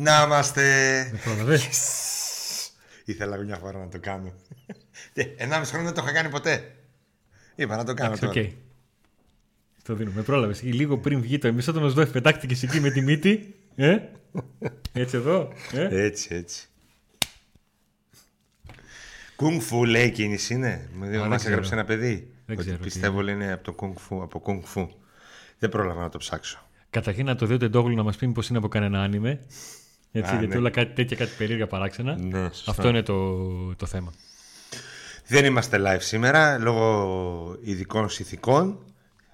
Να είμαστε. Με πρόλαβε. Ήθελα μια φορά να το κάνω. Ενάμιση χρόνο δεν το είχα κάνει ποτέ. Είπα να το κάνω Εντάξει, τώρα. οκ. Το δίνω. Με πρόλαβε. Λίγο πριν βγει το εμείς, όταν ο Οζντόεφ πετάχτηκε εκεί με τη μύτη. Ε; Έτσι εδώ. Ε; Έτσι, έτσι. Κουνγκ φου λέει η κίνηση είναι. δεν Μας ξέρω. έγραψε ένα παιδί. Δεν ότι ξέρω τι πιστεύω λέει είναι από το κουνγκ φου. Από κουνγκ φου. Δεν πρόλαβα να το ψάξω. Καταρχήν να το δει ο Τεντόγλου να μας πει πω είναι από κανένα άνιμε. Έτσι, Α, γιατί ναι. όλα κάτι τέτοια, κάτι περίεργα παράξενα. Ναι, σωστά. Αυτό είναι το, το θέμα. Δεν είμαστε live σήμερα λόγω ειδικών συνθηκών.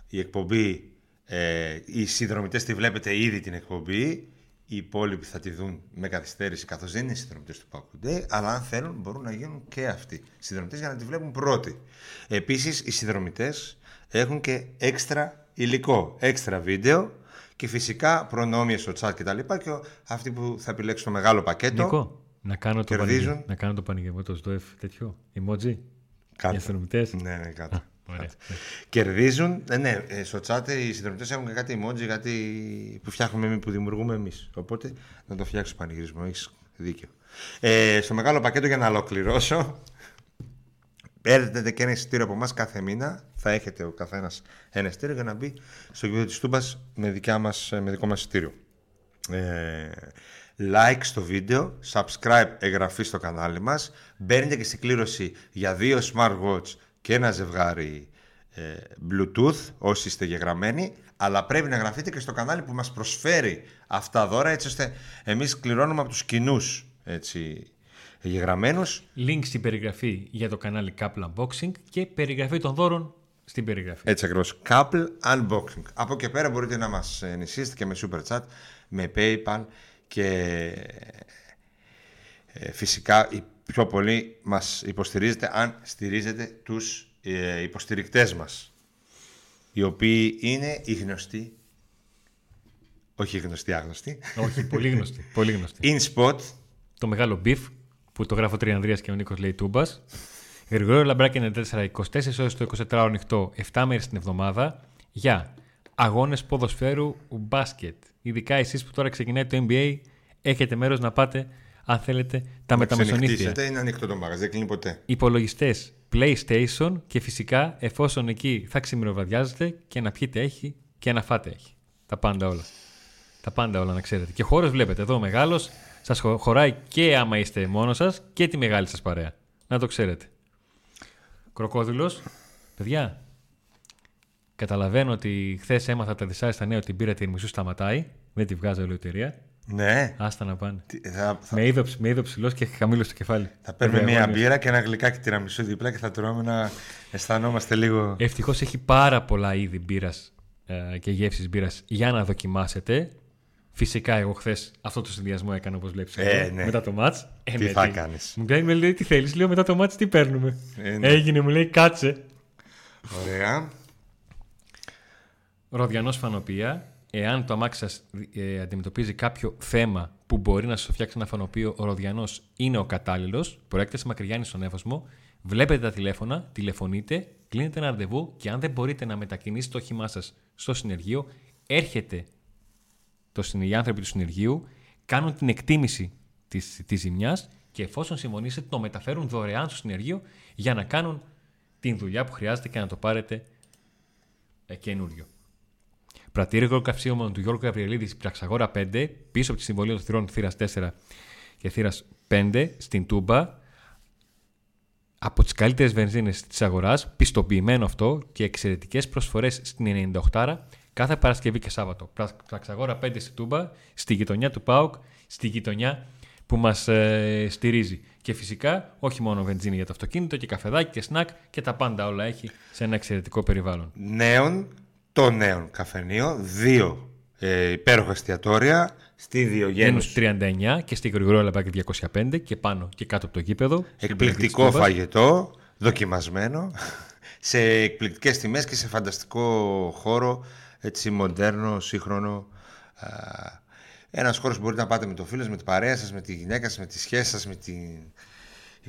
Η εκπομπή, ε, οι συνδρομητές τη βλέπετε ήδη την εκπομπή. Οι υπόλοιποι θα τη δουν με καθυστέρηση καθώς δεν είναι συνδρομητές του Πάκου Αλλά αν θέλουν μπορούν να γίνουν και αυτοί συνδρομητές για να τη βλέπουν πρώτοι. Επίσης, οι συνδρομητές έχουν και έξτρα υλικό, έξτρα βίντεο και φυσικά προνόμια στο chat κτλ. Και, και ο- αυτοί που θα επιλέξουν το μεγάλο πακέτο. Νίκο, να κάνω το, Κερδίζουν. πανηγε- να κάνω το πανηγυρμό το Σδόεφ τέτοιο. Emoji. κάτω. Για συνδρομητές. Ναι, ναι, κάτω. Ωραία. Κερδίζουν. Ναι, ναι, ε, στο chat οι συνδρομητέ έχουν και κάτι emoji, κάτι που φτιάχνουμε εμείς, που δημιουργούμε εμείς. Οπότε να το φτιάξω πανηγυρισμό. Έχεις δίκιο. Ε, στο μεγάλο πακέτο για να ολοκληρώσω. Παίρνετε και ένα εισιτήριο από εμάς κάθε μήνα. Θα έχετε ο καθένας ένα εισιτήριο για να μπει στο γήπεδο της Τούμπας με, δικιά μας, με δικό μας εισιτήριο. Ε, like στο βίντεο, subscribe, εγγραφή στο κανάλι μας. Μπαίνετε και στην κλήρωση για δύο smartwatch και ένα ζευγάρι ε, Bluetooth, όσοι είστε γεγραμμένοι. Αλλά πρέπει να γραφτείτε και στο κανάλι που μας προσφέρει αυτά δώρα, έτσι ώστε εμείς κληρώνουμε από τους κοινούς έτσι, γεγραμμένους. Link στην περιγραφή για το κανάλι Couple Unboxing και περιγραφή των δώρων στην περιγραφή. Έτσι ακριβώς. Couple Unboxing. Από εκεί πέρα μπορείτε να μας ενισχύσετε και με Super Chat, με PayPal και ε, φυσικά οι πιο πολλοί μας υποστηρίζετε αν στηρίζετε τους ε, υποστηρικτές μας οι οποίοι είναι οι γνωστοί όχι οι γνωστοί άγνωστοι Όχι, πολύ γνωστή. Πολύ γνωστή. InSpot το μεγάλο beef που το γράφω τρία Ανδρίας και ο Νίκος λέει τούμπας. Γρηγόριο Λαμπράκη 94, 24 ώρες το 24 ώρο ανοιχτό, 7 μέρες την εβδομάδα για αγώνες ποδοσφαίρου μπάσκετ. Ειδικά εσείς που τώρα ξεκινάει το NBA έχετε μέρος να πάτε αν θέλετε τα μεταμεσονύχια. ξενυχτήσετε, είναι ανοιχτό το μαγαζί δεν κλείνει ποτέ Υπολογιστές PlayStation και φυσικά εφόσον εκεί θα ξημεροβαδιάζετε και να πιείτε έχει και να φάτε έχει. Τα πάντα όλα. Τα πάντα όλα να ξέρετε. Και χώρος βλέπετε εδώ μεγάλος σας χω- χωράει και άμα είστε μόνος σας και τη μεγάλη σας παρέα. Να το ξέρετε. Κροκόδηλος, παιδιά, καταλαβαίνω ότι χθες έμαθα από τα δυσάρεστα νέα ότι η μπύρα τυρμισού σταματάει. Δεν τη βγάζω ελευθερία. ναι Άστα να πάνε. Τι- θα, θα, Με είδε, με είδε ψηλός και χαμήλωσε το κεφάλι. θα παίρνουμε Βέβαια, μία αγώνιος. μπύρα και ένα γλυκάκι τυραμισού δίπλα και θα τρώμε να αισθανόμαστε λίγο Ευτυχώς έχει πάρα πολλά είδη μπύρας ε, και γεύσει μπύρας για να δοκιμάσετε. Φυσικά, εγώ χθες αυτό το συνδυασμό έκανα όπως βλέπεις. Ε, ναι. Μετά το ματ. Ε, Τι ναι, θα κάνεις; Μου κάνει, με λέει τι θέλεις. Λέω μετά το ματ τι παίρνουμε. Ε, ναι. Έγινε, μου λέει κάτσε. ωραία Ροδιανός φανοπία. Εάν το αμάξι σας ε, αντιμετωπίζει κάποιο θέμα που μπορεί να σας φτιάξει ένα φανοπίο, ο Ροδιανός είναι ο κατάλληλος. Προέρχεται σε Μακριγιάννη στον Εύωσμο. Βλέπετε τα τηλέφωνα, τηλεφωνείτε, κλείνετε ένα ραντεβού και αν δεν μπορείτε να μετακινήσετε το όχημά σας στο συνεργείο, έρχεται το, συν- οι άνθρωποι του συνεργείου, κάνουν την εκτίμηση της, της ζημιάς και εφόσον συμφωνήσετε το μεταφέρουν δωρεάν στο συνεργείο για να κάνουν την δουλειά που χρειάζεται και να το πάρετε ε, καινούριο. Πρατήριο καυσίμων του Γιώργου Γαβριελίδης, Πραξαγόρα 5, πίσω από τη συμβολή των θυρών θύρας 4 και θύρας 5, στην Τούμπα. Από τις καλύτερες βενζίνες της αγοράς, πιστοποιημένο αυτό και εξαιρετικές προσφορές στην 98 κάθε Παρασκευή και Σάββατο. Πρα- Πραξαγόρα 5 στη Τούμπα, στη γειτονιά του ΠΑΟΚ, στη γειτονιά που μας στηρίζει. Και φυσικά όχι μόνο βενζίνη για το αυτοκίνητο και καφεδάκι και σνακ και τα πάντα όλα έχει σε ένα εξαιρετικό περιβάλλον. νέων, το νέων καφενείο, δύο ε, υπέροχα εστιατόρια στη Διογένους. Γένους 39 και στη Γρηγορό Λαμπάκη 205 και πάνω και κάτω από το γήπεδο. στην περιοχή Εκπληκτικό της Τούμπας. φαγητό, δοκιμασμένο, σε εκπληκτικές τιμές και σε φανταστικό χώρο, έτσι μοντέρνο, σύγχρονο. Α, Ένας χώρος που μπορείτε να πάτε με το φίλο σας, με την παρέα σας, με τη γυναίκα σας, με τη σχέση σας, με τη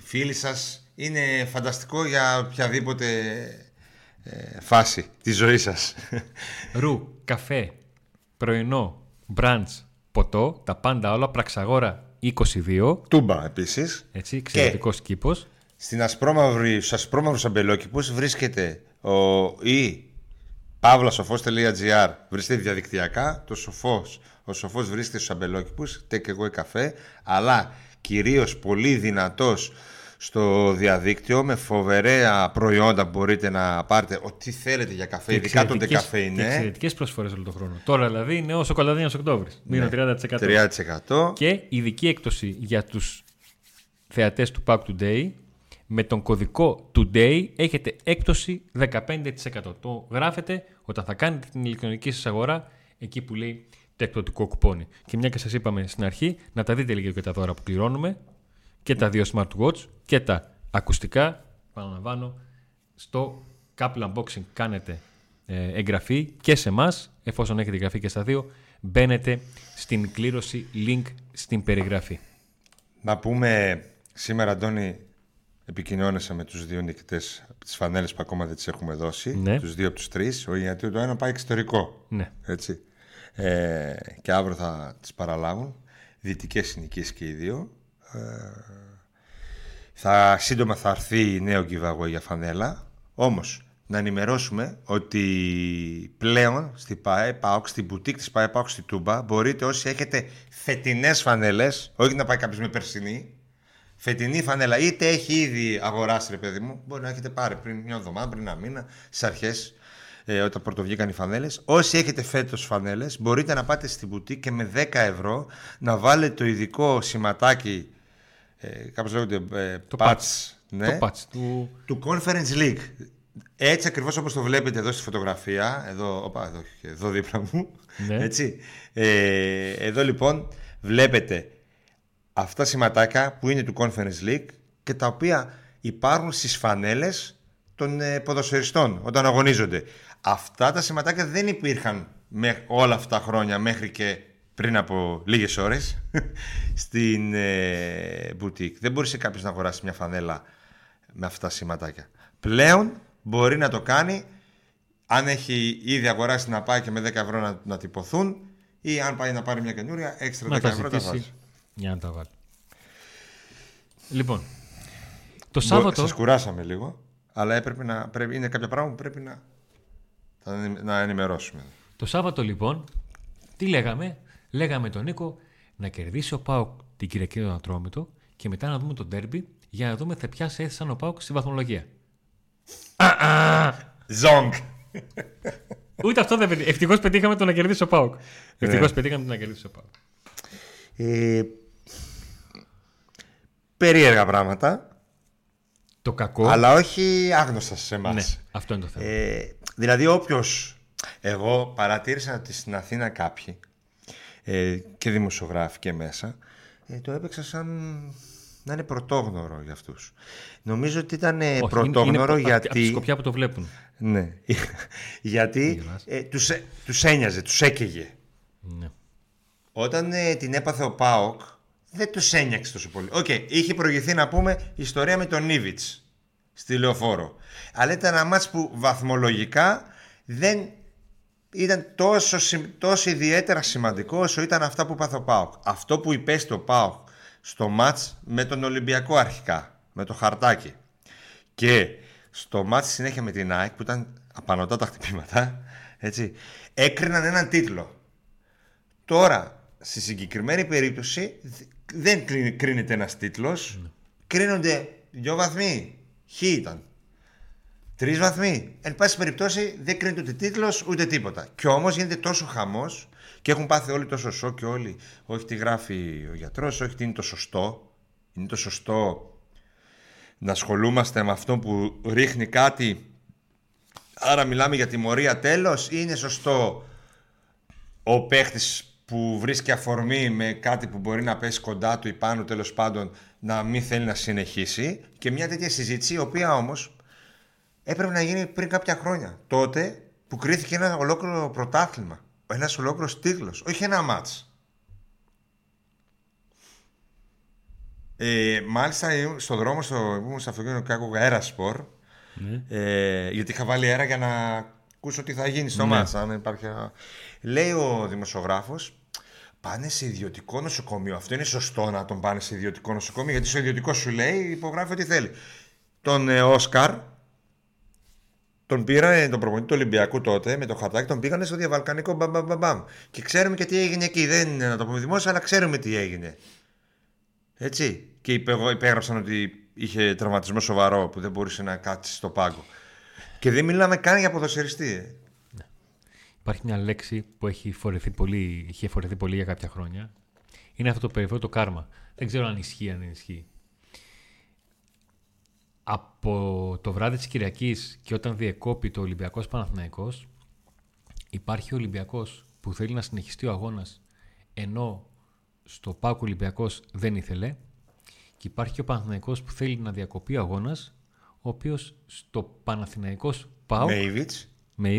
φίλη σας. Είναι φανταστικό για οποιαδήποτε ε, φάση της ζωής σας. Ρου, καφέ, πρωινό, μπραντς, ποτό, τα πάντα όλα, Πραξαγόρα 22. Τούμπα επίσης. Έτσι, εξαιρετικός κήπος. Στην ασπρόμαυρη, στους ασπρόμαυρους αμπελόκηπους βρίσκεται ο, η pavlasofos.gr βρίσκεται διαδικτυακά, το σοφός, ο σοφός βρίσκεται στους αμπελόκηπους, τέκ εγώ καφέ, αλλά κυρίως πολύ δυνατός στο διαδίκτυο με φοβερέα προϊόντα που μπορείτε να πάρετε ό,τι θέλετε για καφέ, ειδικά το καφέ είναι. Εξαιρετικές προσφορές όλο τον χρόνο. Τώρα δηλαδή είναι όσο κολαδίνο Οκτώβρης. Μείνω 30%. 30%. Και ειδική έκπτωση για τους θεατές του Pack Today. Με τον κωδικό Today έχετε έκπτωση 15%. Το γράφετε όταν θα κάνετε την ηλεκτρονική σας αγορά εκεί που λέει το εκπτωτικό κουπόνι. Και μια και σας είπαμε στην αρχή, να τα δείτε λίγο και τα δώρα που πληρώνουμε και τα δύο smartwatch και τα ακουστικά. Παραλαμβάνω, στο Couple Unboxing κάνετε ε, εγγραφή και σε εμάς, εφόσον έχετε εγγραφή και στα δύο, μπαίνετε στην κλήρωση link στην περιγραφή. Να πούμε σήμερα, Αντώνη, επικοινώνησα με τους δύο νικητές τις φανέλες που ακόμα δεν τις έχουμε δώσει, Ναι. τους δύο από τους τρεις, γιατί το ένα πάει εξωτερικό. Ναι. Έτσι. Ε, και αύριο θα τις παραλάβουν. Δυτικές συνοικίες και οι δύο. Ε, θα, σύντομα θα έρθει νέο giveaway για φανέλα. Όμως, να ενημερώσουμε ότι πλέον στη ΠΑΕ, ΠΑΟΚ, στην μπουτίκ της ΠΑΕ, ΠΑΟΚ στη Τούμπα, μπορείτε όσοι έχετε φετινές φανέλες, όχι να πάει κάποιος με περσινή, φετινή φανέλα, είτε έχει ήδη αγοράσει ρε παιδί μου, μπορεί να έχετε πάρει πριν μια εβδομάδα, πριν ένα μήνα, στις αρχές, ε, όταν πρωτοβγήκαν οι φανέλες. Όσοι έχετε φέτος φανέλες, μπορείτε να πάτε στην μπουτίκ και με 10 ευρώ να βάλετε το ειδικό σηματάκι. Ε, Κάπως λέγονται ε, Το patch, patch. ναι, Το patch του. του Conference League. Έτσι ακριβώς όπως το βλέπετε εδώ στη φωτογραφία, εδώ, οπα, εδώ, εδώ δίπλα μου. Ναι. Έτσι. Ε, εδώ λοιπόν βλέπετε αυτά σηματάκια που είναι του Conference League και τα οποία υπάρχουν στις φανέλες των ε, ποδοσφαιριστών όταν αγωνίζονται. Αυτά τα σηματάκια δεν υπήρχαν με όλα αυτά τα χρόνια μέχρι και πριν από λίγες ώρες στην ε, boutique. Δεν μπορούσε κάποιος να αγοράσει μια φανέλα με αυτά τα σηματάκια. Πλέον μπορεί να το κάνει αν έχει ήδη αγοράσει να πάει και με 10 ευρώ να, να τυπωθούν ή αν πάει να πάρει μια καινούρια έξτρα 10 Να τα ευρώ τα ζητήσει βάζει. Για να τα βάλει. Λοιπόν, το Μπο- Σάββατο. Σας κουράσαμε λίγο, αλλά έπρεπε να, πρέπει, είναι κάποια πράγματα που πρέπει να, θα- να ενημερώσουμε. Το Σάββατο λοιπόν, τι λέγαμε, λέγαμε τον Νίκο να κερδίσει ο Πάοκ την Κυριακή τον Ατρόμητο και μετά να δούμε τον τέρμπι για να δούμε θα ποια θέση σαν ο Πάοκ στη βαθμολογία. Ζόγκ! Ούτε αυτό δεν πετύχαμε. Ευτυχώς πετύχαμε το να κερδίσει ο Πάοκ. Ευτυχώς πετύχαμε το να κερδίσει ο Πάοκ. Ε, περίεργα πράγματα, Το κακό. αλλά όχι άγνωστας σε εμάς. Ναι, αυτό είναι το θέμα. Ε, δηλαδή όποιος. Εγώ παρατήρησα ότι στην Αθήνα κάποιοι ε, και δημοσιογράφοι και μέσα ε, το έπαιξα σαν να είναι πρωτόγνωρο για αυτούς. Νομίζω ότι ήταν ε, Όχι, είναι- πρωτόγνωρο είναι από- Από τη γιατί... σκοπιά που το βλέπουν. Ναι, γιατί γελάς. ε, τους, ε- τους ένοιαζε, τους έκαιγε. Ναι. Όταν ε, την έπαθε ο Πάοκ, δεν τους ένοιαξε τόσο πολύ. Οκ, είχε προηγηθεί να πούμε η ιστορία με τον Ίβιτς στη Λεωφόρο. Αλλά ήταν ένα μάτς που βαθμολογικά δεν ήταν τόσο, συμ- τόσο ιδιαίτερα σημαντικό όσο ήταν αυτά που 'παθε ο Πάοκ. Αυτό που υπέστη ο Πάοκ στο μάτς με τον Ολυμπιακό αρχικά, με το χαρτάκι. Και στο μάτς συνέχεια με την ΑΕΚ που ήταν απανοτά τα χτυπήματα, έτσι, έκριναν έναν τίτλο. Τώρα, στη συγκεκριμένη περίπτωση δ- δεν κρίνει- κρίνεται ένας τίτλος, κρίνονται δυο βαθμοί, χ ήταν. Τρεις βαθμοί. Εν πάση περιπτώσει δεν κρίνεται ούτε τίτλος ούτε τίποτα. Και όμως γίνεται τόσο χαμός και έχουν πάθει όλοι τόσο σοκ και όλοι. Όχι τι γράφει ο γιατρός, όχι τι είναι το σωστό. Είναι το σωστό να ασχολούμαστε με αυτό που ρίχνει κάτι. Άρα μιλάμε για τιμωρία τέλος ή είναι σωστό ο παίχτης που βρίσκει αφορμή με κάτι που μπορεί να πέσει κοντά του ή πάνω τέλος πάντων να μην θέλει να συνεχίσει και μια τέτοια συζήτηση η οποία όμως έπρεπε να γίνει πριν κάποια χρόνια. Τότε που κρίθηκε ένα ολόκληρο πρωτάθλημα. Ένας ολόκληρος τίτλος, όχι ένα μάτς. Ε, μάλιστα ήμουν στο δρόμο στο, ήμουν στο αυτοκίνητο και άκουγα αέρα σπορ. Ναι. Ε, γιατί είχα βάλει αέρα για να ακούσω τι θα γίνει στο Ναι. μάτς. Αν υπάρχει... ένα- Λέει ο δημοσιογράφος πάνε σε ιδιωτικό νοσοκομείο. Αυτό είναι σωστό να τον πάνε σε ιδιωτικό νοσοκομείο, γιατί στο ιδιωτικό σου λέει υπογράφει ό,τι θέλει. Τον ε, Όσκαρ, τον πήραν τον προπονητή του Ολυμπιακού τότε με το χαρτάκι, τον πήγανε στο διαβαλκανικό μπαμ, Και ξέρουμε και τι έγινε εκεί. Δεν είναι να το πούμε δημόσια, αλλά ξέρουμε τι έγινε. Έτσι. Και υπέγραψαν ότι είχε τραυματισμό σοβαρό που δεν μπορούσε να κάτσει στο πάγκο. Και δεν μιλάμε καν για ποδοσφαιριστή. Ε. Υπάρχει μια λέξη που έχει φορεθεί πολύ, είχε φορεθεί πολύ για κάποια χρόνια. Είναι αυτό το περιβόητο το κάρμα. Δεν ξέρω αν ισχύει, αν δεν ισχύει. Από το βράδυ της Κυριακής και όταν διεκόπη το Ολυμπιακός Παναθηναϊκός υπάρχει ο Ολυμπιακός που θέλει να συνεχιστεί ο αγώνας ενώ στο ΠΑΟΚ Ολυμπιακός δεν ήθελε και υπάρχει και ο Παναθηναϊκός που θέλει να διακοπεί ο αγώνας ο οποίος στο Παναθηναϊκός ΠΑΟΚ με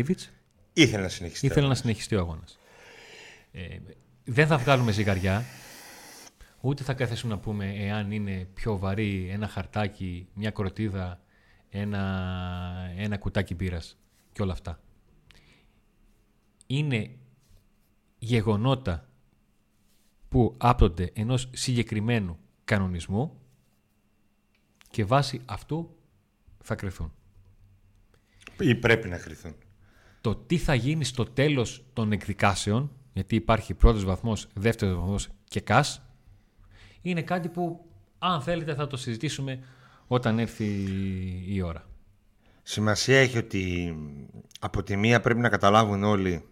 Ήθελε να συνεχιστεί. Ήθελε να συνεχιστεί ο αγώνας. Ε, δεν θα βγάλουμε ζυγαριά. Ούτε θα καθίσουμε να πούμε εάν είναι πιο βαρύ ένα χαρτάκι, μια κροτίδα, ένα, ένα κουτάκι μπύρας και όλα αυτά. Είναι γεγονότα που άπτονται ενός συγκεκριμένου κανονισμού και βάσει αυτού θα κρυθούν. Ή πρέπει να κρυθούν το τι θα γίνει στο τέλος των εκδικάσεων, γιατί υπάρχει πρώτος βαθμός, δεύτερος βαθμός και ΚΑΣ, είναι κάτι που αν θέλετε θα το συζητήσουμε όταν έρθει η ώρα. Σημασία έχει ότι από τη μία πρέπει να καταλάβουν όλοι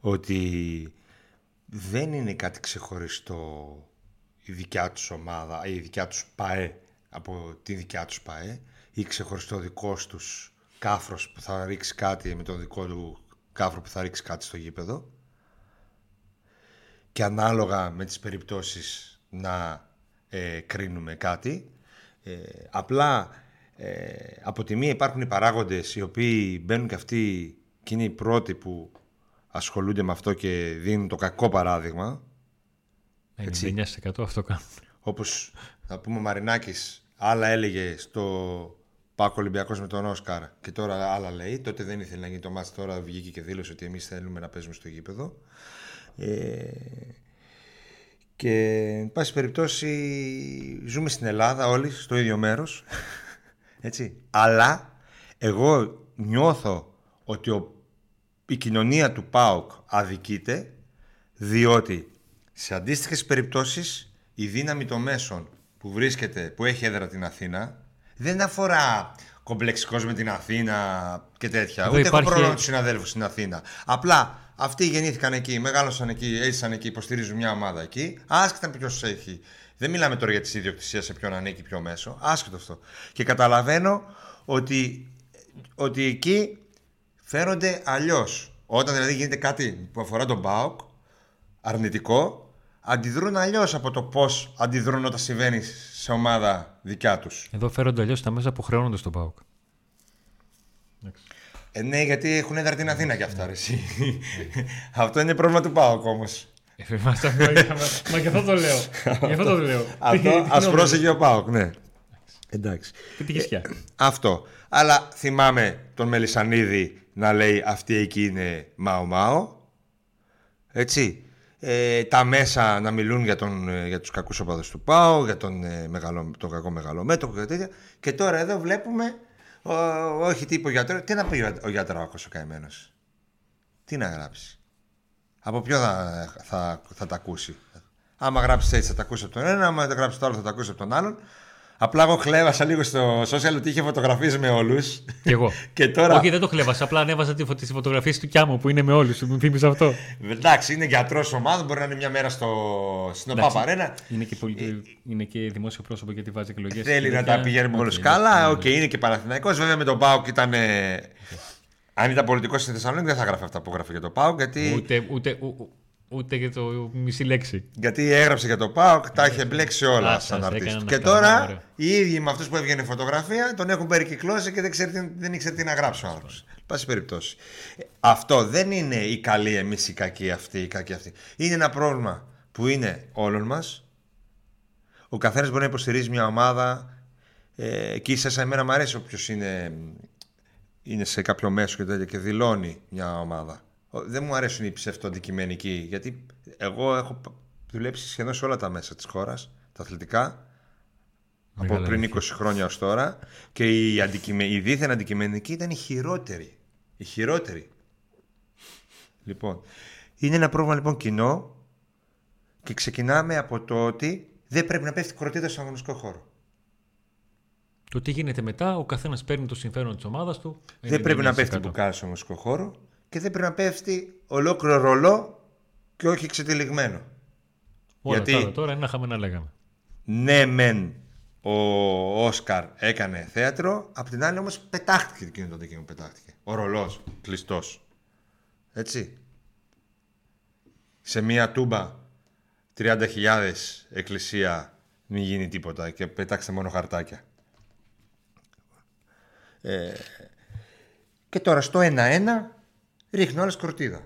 ότι δεν είναι κάτι ξεχωριστό η δικιά τους ομάδα ή η δικιά τους ΠΑΕ από τη δικιά τους ΠΑΕ ή ξεχωριστό δικός τους κάφρος που θα ρίξει κάτι με τον δικό του κάφρο που θα ρίξει κάτι στο γήπεδο και ανάλογα με τις περιπτώσεις να ε, κρίνουμε κάτι. Ε, απλά ε, από τη μία υπάρχουν οι παράγοντες οι οποίοι μπαίνουν και αυτοί και είναι οι πρώτοι που ασχολούνται με αυτό και δίνουν το κακό παράδειγμα. 99% αυτό κάνουν. Όπως θα πούμε ο Μαρινάκης άλλα έλεγε στο Πάκο Ολυμπιακός με τον Όσκαρ και τώρα άλλα λέει. Τότε δεν ήθελε να γίνει το μάτι, τώρα βγήκε και δήλωσε ότι εμείς θέλουμε να παίζουμε στο γήπεδο. Ε, και εν πάση περιπτώσει ζούμε στην Ελλάδα όλοι στο ίδιο μέρος έτσι. αλλά εγώ νιώθω ότι ο, η κοινωνία του ΠΑΟΚ αδικείται διότι σε αντίστοιχες περιπτώσεις η δύναμη των μέσων που βρίσκεται, που έχει έδρα την Αθήνα δεν αφορά κομπλεξικός με την Αθήνα και τέτοια. Ούτε υπάρχει... έχω πρόβλημα τους συναδέλφους στην Αθήνα. Απλά αυτοί γεννήθηκαν εκεί, μεγάλωσαν εκεί, έζησαν εκεί, υποστηρίζουν μια ομάδα εκεί. Άσχετα ποιος έχει. Δεν μιλάμε τώρα για τη ιδιοκτησία σε ποιον ανήκει πιο μέσο. Άσχετο αυτό. Και καταλαβαίνω ότι, ότι εκεί φέρονται αλλιώς. Όταν δηλαδή γίνεται κάτι που αφορά τον ΠΑΟΚ, αρνητικό, αντιδρούν αλλιώς από το πώς αντιδρούν όταν συμβαίνει σε ομάδα δικιά τους. Εδώ φέρονται αλλιώς τα μέσα που χρεώνονται στον Πάοκ. Ε, ναι, γιατί έχουν έδρα την Αθήνα κι αυτά. Εσύ. αυτό είναι πρόβλημα του Πάοκ όμως. Ε, μα και αυτό το λέω. Γι' αυτό το λέω. Αυτό ας πρόσεχε ο Πάοκ, ναι. Εντάξει. Ε, αυτό. Αλλά θυμάμαι τον Μελισανίδη να λέει αυτή εκεί είναι Μάο Μάο. Έτσι ε, τα μέσα να μιλούν για, τον, ε, για τους κακούς οπαδούς του ΠΑΟ, για τον, ε, μεγαλο, τον κακό μεγαλομέτωχο και τέτοια. Και τώρα εδώ βλέπουμε, ο, όχι τι είπε ο γιατρός, τι να πει ο γιατράκος ο καημένος; Τι να γράψει; Από ποιο θα, θα, θα, τα ακούσει; Άμα γράψει έτσι θα τα ακούσει από τον ένα, άμα δεν γράψει το άλλο θα τα ακούσει από τον άλλον. Απλά εγώ χλεύασα λίγο στο social ότι είχε φωτογραφίες με όλους. Κι εγώ. και τώρα... Όχι, δεν το χλεύασα. Απλά ανέβασα τις φωτογραφίες του Κιάμου που είναι με όλους. Μου θύμισε αυτό. Εντάξει, είναι γιατρός ομάδας. Μπορεί να είναι μια μέρα στο... στην ΟΠΑΠ Είναι και, πολι... ε... είναι και δημόσιο πρόσωπο γιατί βάζει εκλογές. Θέλει να τα πηγαίνει με όλους καλά. Οκ, είναι και Παναθηναϊκός. Βέβαια με τον Πάοκ ήταν. Αν ήταν πολιτικός στη Θεσσαλονίκη δεν θα γράφει αυτά που γράφει για τον Πάοκ. Γιατί... Ούτε, ούτε, Ούτε για το μισή λέξη. Γιατί έγραψε για το ΠΑΟΚ, τα είχε μπλέξει όλα σαν αρτίστη. Και τώρα οι ίδιοι με αυτούς που έβγαινε φωτογραφία τον έχουν περικυκλώσει και δεν, ξέρει, δεν ήξερε τι να γράψει ο άνθρωπος. Πάση περιπτώσει. Αυτό δεν είναι η καλή εμείς η κακή αυτή, η κακή αυτή. Είναι ένα πρόβλημα που είναι όλων μας. Ο καθένας μπορεί να υποστηρίζει μια ομάδα. Ε, και ίσα εμένα μου αρέσει όποιος είναι, είναι σε κάποιο μέσο και, και δηλώνει μια ομάδα δεν μου αρέσουν οι ψευτοαντικειμενικοί, γιατί εγώ έχω δουλέψει σχεδόν σε όλα τα μέσα της χώρας, τα αθλητικά, Μεγάλη από πριν αλήθεια. 20 χρόνια ως τώρα και η, αντικειμε... η δίθεν αντικειμενική ήταν η χειρότερη. Η χειρότερη. Λοιπόν, είναι ένα πρόβλημα λοιπόν κοινό και ξεκινάμε από το ότι δεν πρέπει να πέφτει κροτίδα στον αγωνιστικό χώρο. Το τι γίνεται μετά, ο καθένας παίρνει το συμφέρον της ομάδας του. Δεν πρέπει να πέφτει 99%. μπουκάλι στον αγωνιστικό χώρο και δεν πρέπει να πέφτει ολόκληρο ρολό και όχι εξετυλιγμένο. Όλα Γιατί- τα άλλα τώρα είναι να είχαμε να λέγαμε. Ναι, μεν ο Όσκαρ έκανε θέατρο, απ' την άλλη όμως πετάχτηκε εκείνο το δίκαιο πετάχτηκε. Ο ρολός, κλειστός. Έτσι. Σε μία τούμπα 30.000 εκκλησία μην γίνει τίποτα και πετάξτε μόνο χαρτάκια. Ε, και τώρα στο 1-1 ρίχνει όλες κορτίδα.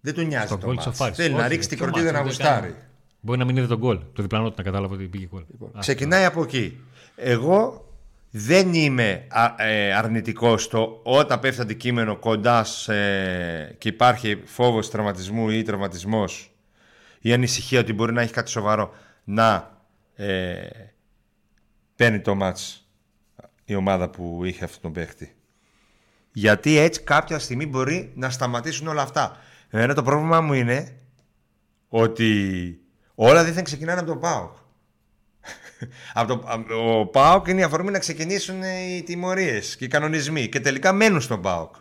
Δεν του νοιάζει Το το γκολ μάτς. σοφάρισε. Θέλει να Όχι, ρίξει την το κορτίδα μάτς, να δεν κάνει. γουστάρει. Μπορεί να μην είδε τον γκολ. Το διπλανό του να κατάλαβε ότι πήγε γκολ. Λοιπόν, Α, Ξεκινάει από εκεί. Εγώ δεν είμαι α, ε, αρνητικός στο όταν πέφτει αντικείμενο κοντά σε, και υπάρχει φόβος τραυματισμού ή τραυματισμός ή ανησυχία ότι μπορεί να έχει κάτι σοβαρό να ε, παίρνει το μάτς η ομάδα που είχε αυτόν τον παίχτη. Γιατί έτσι κάποια στιγμή μπορεί να σταματήσουν όλα αυτά. Εμένα το πρόβλημα μου είναι ότι όλα δίθεν ξεκινάνε από τον ΠΑΟΚ. από το, α- ο ΠΑΟΚ είναι η αφορμή να ξεκινήσουν οι τιμωρίες και οι κανονισμοί και τελικά μένουν στον ΠΑΟΚ.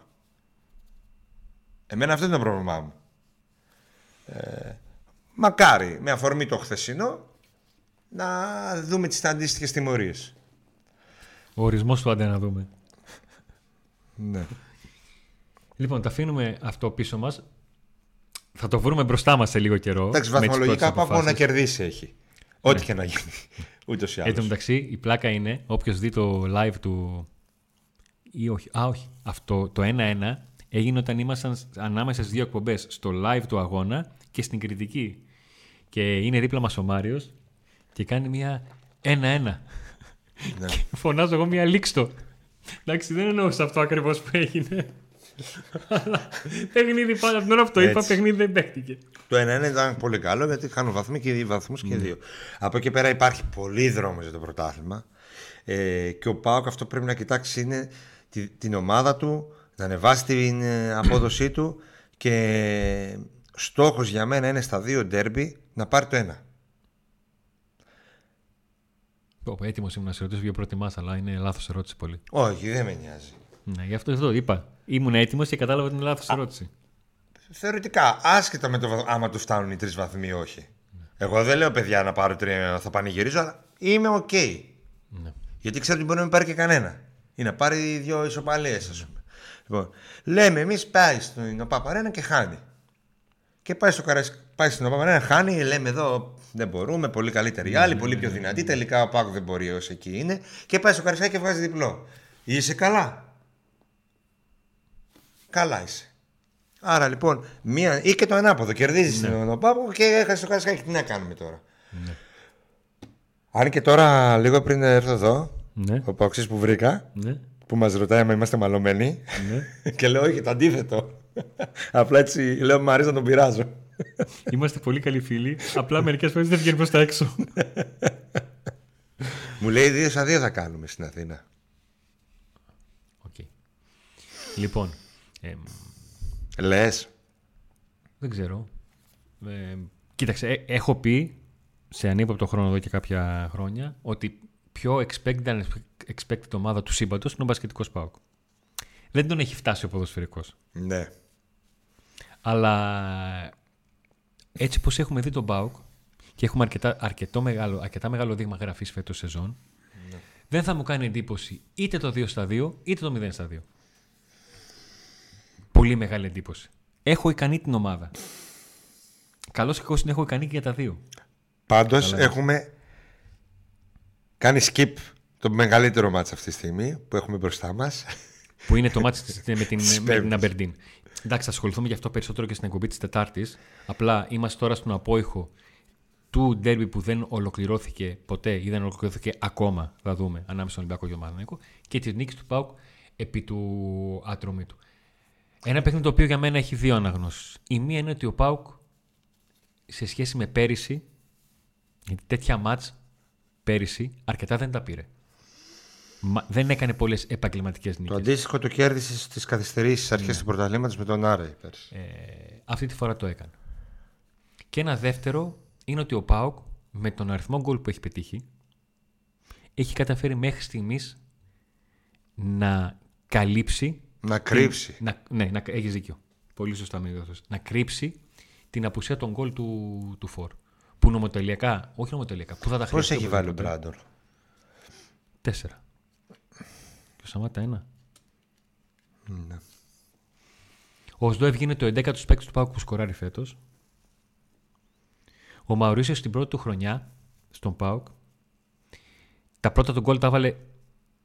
Εμένα αυτό είναι το πρόβλημά μου. Ε, μακάρι με αφορμή το χθεσινό να δούμε τις αντίστοιχες τιμωρίες. Ο ορισμός του άντε να δούμε. Ναι. Λοιπόν, τα αφήνουμε αυτό πίσω μας. Θα το βρούμε μπροστά μας σε λίγο καιρό. Εντάξει, με τις βαθμολογικά πρώτες πάω να αποφάσεις. κερδίσει έχει. Ό,τι και να γίνει. Ούτως ή Εν τω άλλως. μεταξύ, η πλάκα είναι, όποιος δει το live του. ή όχι. Α, όχι. Αυτό το 1-1 έγινε όταν ήμασταν ανάμεσα στις δύο εκπομπές. Στο live του αγώνα και στην κριτική. Και είναι δίπλα μας ο Μάριος και κάνει μια 1-1. Ναι. Φωνάζω εγώ μια λίξτο. Εντάξει, δεν εννοούσα αυτό ακριβώς που έγινε. Αλλά παιχνίδι πάντα από την ώρα που το είπα, Έτσι. παιχνίδι δεν παίχτηκε. Το 1-1 ήταν πολύ καλό γιατί χάνουν βαθμοί και βαθμούς και δύο. Από εκεί πέρα υπάρχει πολύ δρόμο για το πρωτάθλημα. Ε, και ο Πάοκ αυτό πρέπει να κοιτάξει είναι τη- την ομάδα του, να ανεβάσει την ε, απόδοσή του και στόχος για μένα είναι στα δύο ντέρμπι να πάρει το ένα. Έτοιμος ήμουν να σε ρωτήσω ποιο προτιμά, αλλά είναι λάθος ερώτηση πολύ. Όχι, δεν με νοιάζει. Ναι, γι' αυτό εδώ είπα. Ήμουν έτοιμος και κατάλαβα ότι είναι λάθος ερώτηση. Θεωρητικά, άσχετα με το βαθ- άμα τους φτάνουν οι τρεις βαθμοί ή όχι. Εγώ δεν λέω παιδιά να πάρω τρία, θα πανηγυρίζω, αλλά είμαι οκ. Ναι. Γιατί ξέρω ότι μπορεί να μην πάρει και κανένα. Ή να πάρει δύο ισοπαλίες, ας πούμε. Λοιπόν, λέμε εμείς πάει στην ΟΠΑΠ Αρένα και χάνει. Και πάει, στο Καρασ... πάει στην ΟΠΑΠ Αρένα, χάνει, λέμε εδώ δεν μπορούμε, πολύ καλύτεροι άλλοι, πολύ πιο δυνατοί. Τελικά ο ΠΑΟΚ δεν μπορεί όσο εκεί είναι. Και πάει στο Καραϊσκάκι και βγάζει διπλό. Είσαι καλά; Καλά είσαι. Άρα λοιπόν, μία... ή και το ανάποδο. Κερδίζεις τον Πάπο και έχασε το Καραϊσκάκι. Τι να κάνουμε τώρα; Αν και τώρα, λίγο πριν έρθω εδώ, Ναι. ο Παοξής που βρήκα, Ναι. που μας ρωτάει αν είμαστε μαλωμένοι, ναι. και λέω όχι, το αντίθετο. Απλά έτσι λέω, μου αρέσει να τον πειράζω. Είμαστε πολύ καλοί φίλοι. Απλά μερικές φορές δεν βγαίνει προς τα έξω. Μου λέει δύο στα δύο θα κάνουμε στην Αθήνα. Οκ. Λοιπόν, εμ, Λες. δεν ξέρω. Ε, κοίταξε, ε, έχω πει σε ανύποπτο χρόνο εδώ και κάποια χρόνια ότι πιο expected, unexpected ομάδα του σύμπαντος είναι ο μπασκετικός Πάοκ. Δεν τον έχει φτάσει ο ποδοσφαιρικός. Ναι. Αλλά έτσι πως έχουμε δει τον ΠΑΟΚ και έχουμε αρκετά, αρκετό μεγάλο, αρκετά μεγάλο δείγμα γραφής φέτος σεζόν, δεν θα μου κάνει εντύπωση είτε το 2 στα 2 είτε το 0 στα 2. Πολύ μεγάλη εντύπωση. Έχω ικανή την ομάδα. Καλώς και κακώς την έχω ικανή και για τα δύο. Πάντως έχουμε κάνει skip το μεγαλύτερο μάτς αυτή τη στιγμή που έχουμε μπροστά μας. Που είναι το μάτι με την, Της με την Πέμπτης. Αμπερντίν. Εντάξει, θα ασχοληθούμε γι' αυτό περισσότερο και στην εκπομπή της Τετάρτης. Απλά είμαστε τώρα στον απόϊχο του ντέρμπι που δεν ολοκληρώθηκε ποτέ ή δεν ολοκληρώθηκε ακόμα, θα δούμε, ανάμεσα στον Ολυμπιακό και τον Παναθηναϊκό, και τη νίκη του Πάουκ επί του άτρωμη του. Ένα παιχνίδι το οποίο για μένα έχει δύο αναγνώσεις. Η μία είναι ότι ο Πάουκ σε σχέση με πέρυσι, γιατί τέτοια μάτς πέρυσι αρκετά δεν τα πήρε. Μα, δεν έκανε πολλές επαγγελματικές νίκες. Το αντίστοιχο το κέρδισες στι καθυστερήσεις αρχές Ναι. του πρωταθλήματος με τον Άρε πέρσι. Ε, αυτή τη φορά το έκανε. Και ένα δεύτερο είναι ότι ο Πάοκ με τον αριθμό γκολ που έχει πετύχει έχει καταφέρει μέχρι στιγμής να καλύψει Να κρύψει. να, ναι, να, έχεις δίκιο. Πολύ σωστά με διόρθωσες. Να κρύψει την απουσία των γκολ του, του Φορ. Που νομοτελειακά, όχι νομοτελειακά, που θα τα Πώ χρειαστεί έχει βάλει ο οπωσδήποτε. Μπράντορ. Τέσσερα. Και ο Σαμάτα ένα. Ναι. Ο Σδόευ γίνεται ο 11ο παίκτη του Πάουκ που σκοράρει φέτος. Ο Μαουρίσιος στην πρώτη του χρονιά στον Πάουκ. Τα πρώτα του γκολ τα έβαλε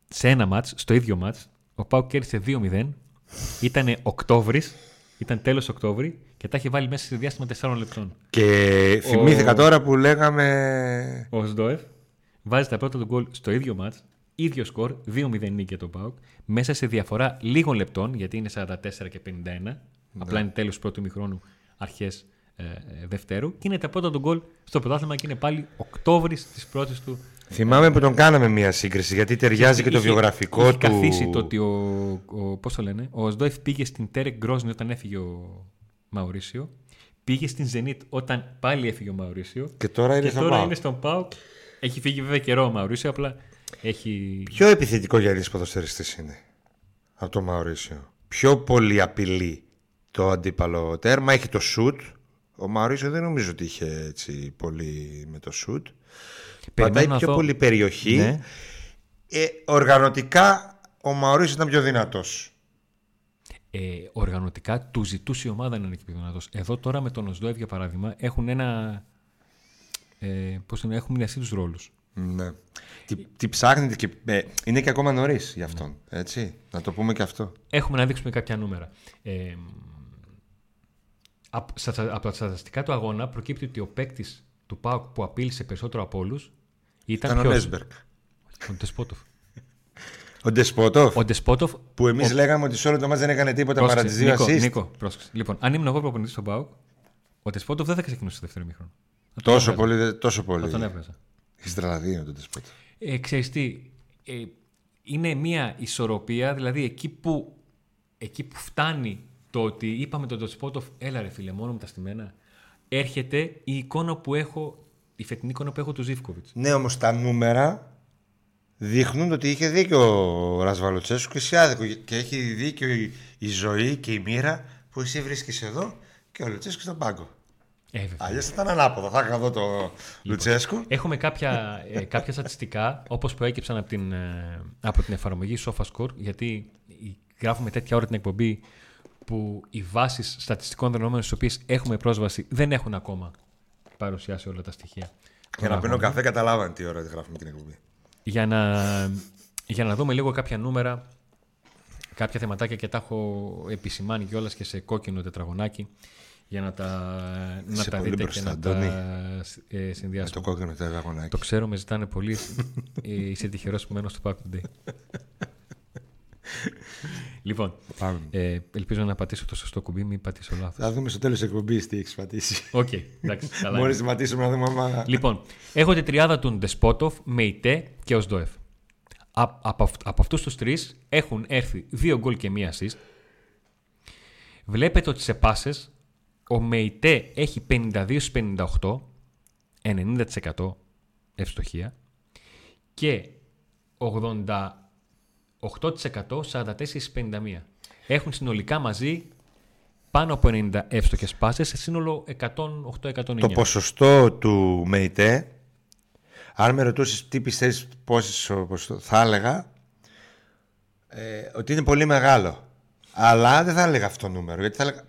σε ένα μάτς, στο ίδιο μάτς. Ο Πάουκ κέρδισε 2-0. Ήταν Οκτώβρης, ήταν τέλος Οκτώβρη και τα έχει βάλει μέσα σε διάστημα 4 λεπτών. Και θυμήθηκα τώρα που λέγαμε. Ο Σδόευ βάζει τα πρώτα του γκολ στο ίδιο μάτς, ίδιο σκορ, 2-0 νίκη για τον Πάουκ, μέσα σε διαφορά λίγων λεπτών, γιατί είναι 44 και 51, απλά είναι τέλος πρώτου μηχρόνου, αρχές ε, ε, Δευτέρου, και είναι τα πρώτα του γκολ στο πρωτάθλημα και είναι πάλι Οκτώβρης της πρώτης του. Θυμάμαι που τον κάναμε μία σύγκριση γιατί ταιριάζει και το Είχε- βιογραφικό είχε του. καθίσει το ότι ο, ο, πώς το λένε, ο Σδόεφ πήγε στην Τέρεκ Γκρόσνη όταν έφυγε ο Μαουρίσιο, πήγε στην Ζενίτ όταν πάλι έφυγε ο Μαουρίσιο Και τώρα είναι και στον τώρα Πάοκ. είναι στον Πάουκ. Έχει φύγει βέβαια καιρό ο Μαουρίσιο, απλά έχει. Πιο επιθετικό γυαλί ποδοσφαιριστής είναι από το Μαουρίσιο. Πιο πολύ απειλεί το αντίπαλο τέρμα. Έχει το σουτ. Ο Μαουρίσιο δεν νομίζω ότι είχε έτσι πολύ με το σουτ. Περιμένω Πατάει να πιο δω- πολύ περιοχή. Ναι. Ε, οργανωτικά ο Μαουρίσιο ήταν πιο δυνατός. Ε, οργανωτικά του ζητούσε η ομάδα να είναι και πιο δυνατός. Εδώ τώρα με τον Οσδόευ για παράδειγμα έχουν ένα. Ε, πώς το λένε, έχουν μοιραστεί τους ρόλους. Ναι. Τι, τι ψάχνετε και... ε, είναι και ακόμα νωρίς για αυτόν. Έτσι; Να το πούμε και αυτό. Έχουμε να δείξουμε κάποια νούμερα. Ε, απ- στα- από τα στατιστικά του αγώνα προκύπτει ότι ο παίκτης του ΠΑΟΚ που απείλησε περισσότερο από όλους ήταν, Ήταν ο ποιος; Νέσμπερκ. Ο Ντεσπότοφ. Ο Ντεσπότοφ. Ο Ντεσπότοφ Που εμείς λέγαμε ότι σε όλο το μάτς δεν έκανε τίποτα παρά τις Πρόσεξε, δύο Νίκο, assist. Νίκο, πρόσεξε. Λοιπόν, αν ήμουν εγώ προπονητής στον ΠΑΟΚ, ο Ντεσπότοφ δεν θα ξεκινούσε στο δεύτερο μήχρονο. Θα τον Τόσο έβγαζα. πολύ. Τόσο πολύ. Θα τον έβγαζα. Έχεις τρελαδεί τον Ντεσπότοφ. Ε, ξέρεις τι, ε, είναι μια ισορροπία, δηλαδή εκεί που, εκεί που φτάνει το ότι είπαμε τον Ντεσπότοφ, έλα ρε φίλε, μόνο με τα στημένα, έρχεται η εικόνα που έχω, η φετινή εικόνα που έχω του Ζήφκοβιτς. Ναι, όμως τα νούμερα δείχνουν ότι είχε δίκιο ο Ρασβαλοτσέσκου και εσύ άδικο. Και έχει δίκιο η, η ζωή και η μοίρα που εσύ βρίσκεις εδώ και ο Λουτσέσκου στον πάγκο. Ε, βέβαια. Αλλιώς θα ήταν ανάποδα. Θα είχα εδώ το Λουτσέσκου. Έχουμε κάποια, ε, κάποια στατιστικά, όπως προέκυψαν από την, ε, από την εφαρμογή SofaScore, γιατί η- γράφουμε τέτοια ώρα την εκπομπή που οι βάσεις στατιστικών δεδομένων στις οποίες έχουμε πρόσβαση δεν έχουν ακόμα παρουσιάσει όλα τα στοιχεία. Για να πίνω καφέ, καταλάβανε τι ώρα γράφουμε την εκπομπή. Για να, για να δούμε λίγο κάποια νούμερα, κάποια θεματάκια και τα έχω επισημάνει κιόλας και σε κόκκινο τετραγωνάκι για να τα, να Είσαι τα πολύ δείτε μπροστά, και να Αντώνη. τα ε, Με συνδυάσουμε. το κόκκινο τετραγωνάκι. Το ξέρω, με ζητάνε πολύ. Ε, Είσαι τυχερός που μένω στο PAOK Today. λοιπόν, Πάμε. ε, ελπίζω να πατήσω το σωστό κουμπί, μην πατήσω λάθος. Θα δούμε στο τέλος της εκπομπής τι έχεις πατήσει. Οκ, εντάξει, καλά. Όλοι είναι. σταματήσουμε να δούμε άμα. Λοιπόν, έχω τη τριάδα του Ντεσπότοφ, Μεϊτέ και Οσδόεφ. Α- Από, αυτ- από αυτούς τους τρεις έχουν έρθει δύο γκολ και μία assist. Βλέπετε ότι σε πάσες ο Μεϊτέ έχει 52 στις 58, 90% ευστοχία και 88% 44 στις 51. Έχουν συνολικά μαζί πάνω από 90 εύστοχες πάσες σε σύνολο 108-109. Το ποσοστό του ΜΕΙΤΕ, αν με ρωτούσες τι πιστεύεις πόσο ποσοστό, θα έλεγα ε, ότι είναι πολύ μεγάλο. Αλλά δεν θα έλεγα αυτό το νούμερο. Γιατί θα έλεγα,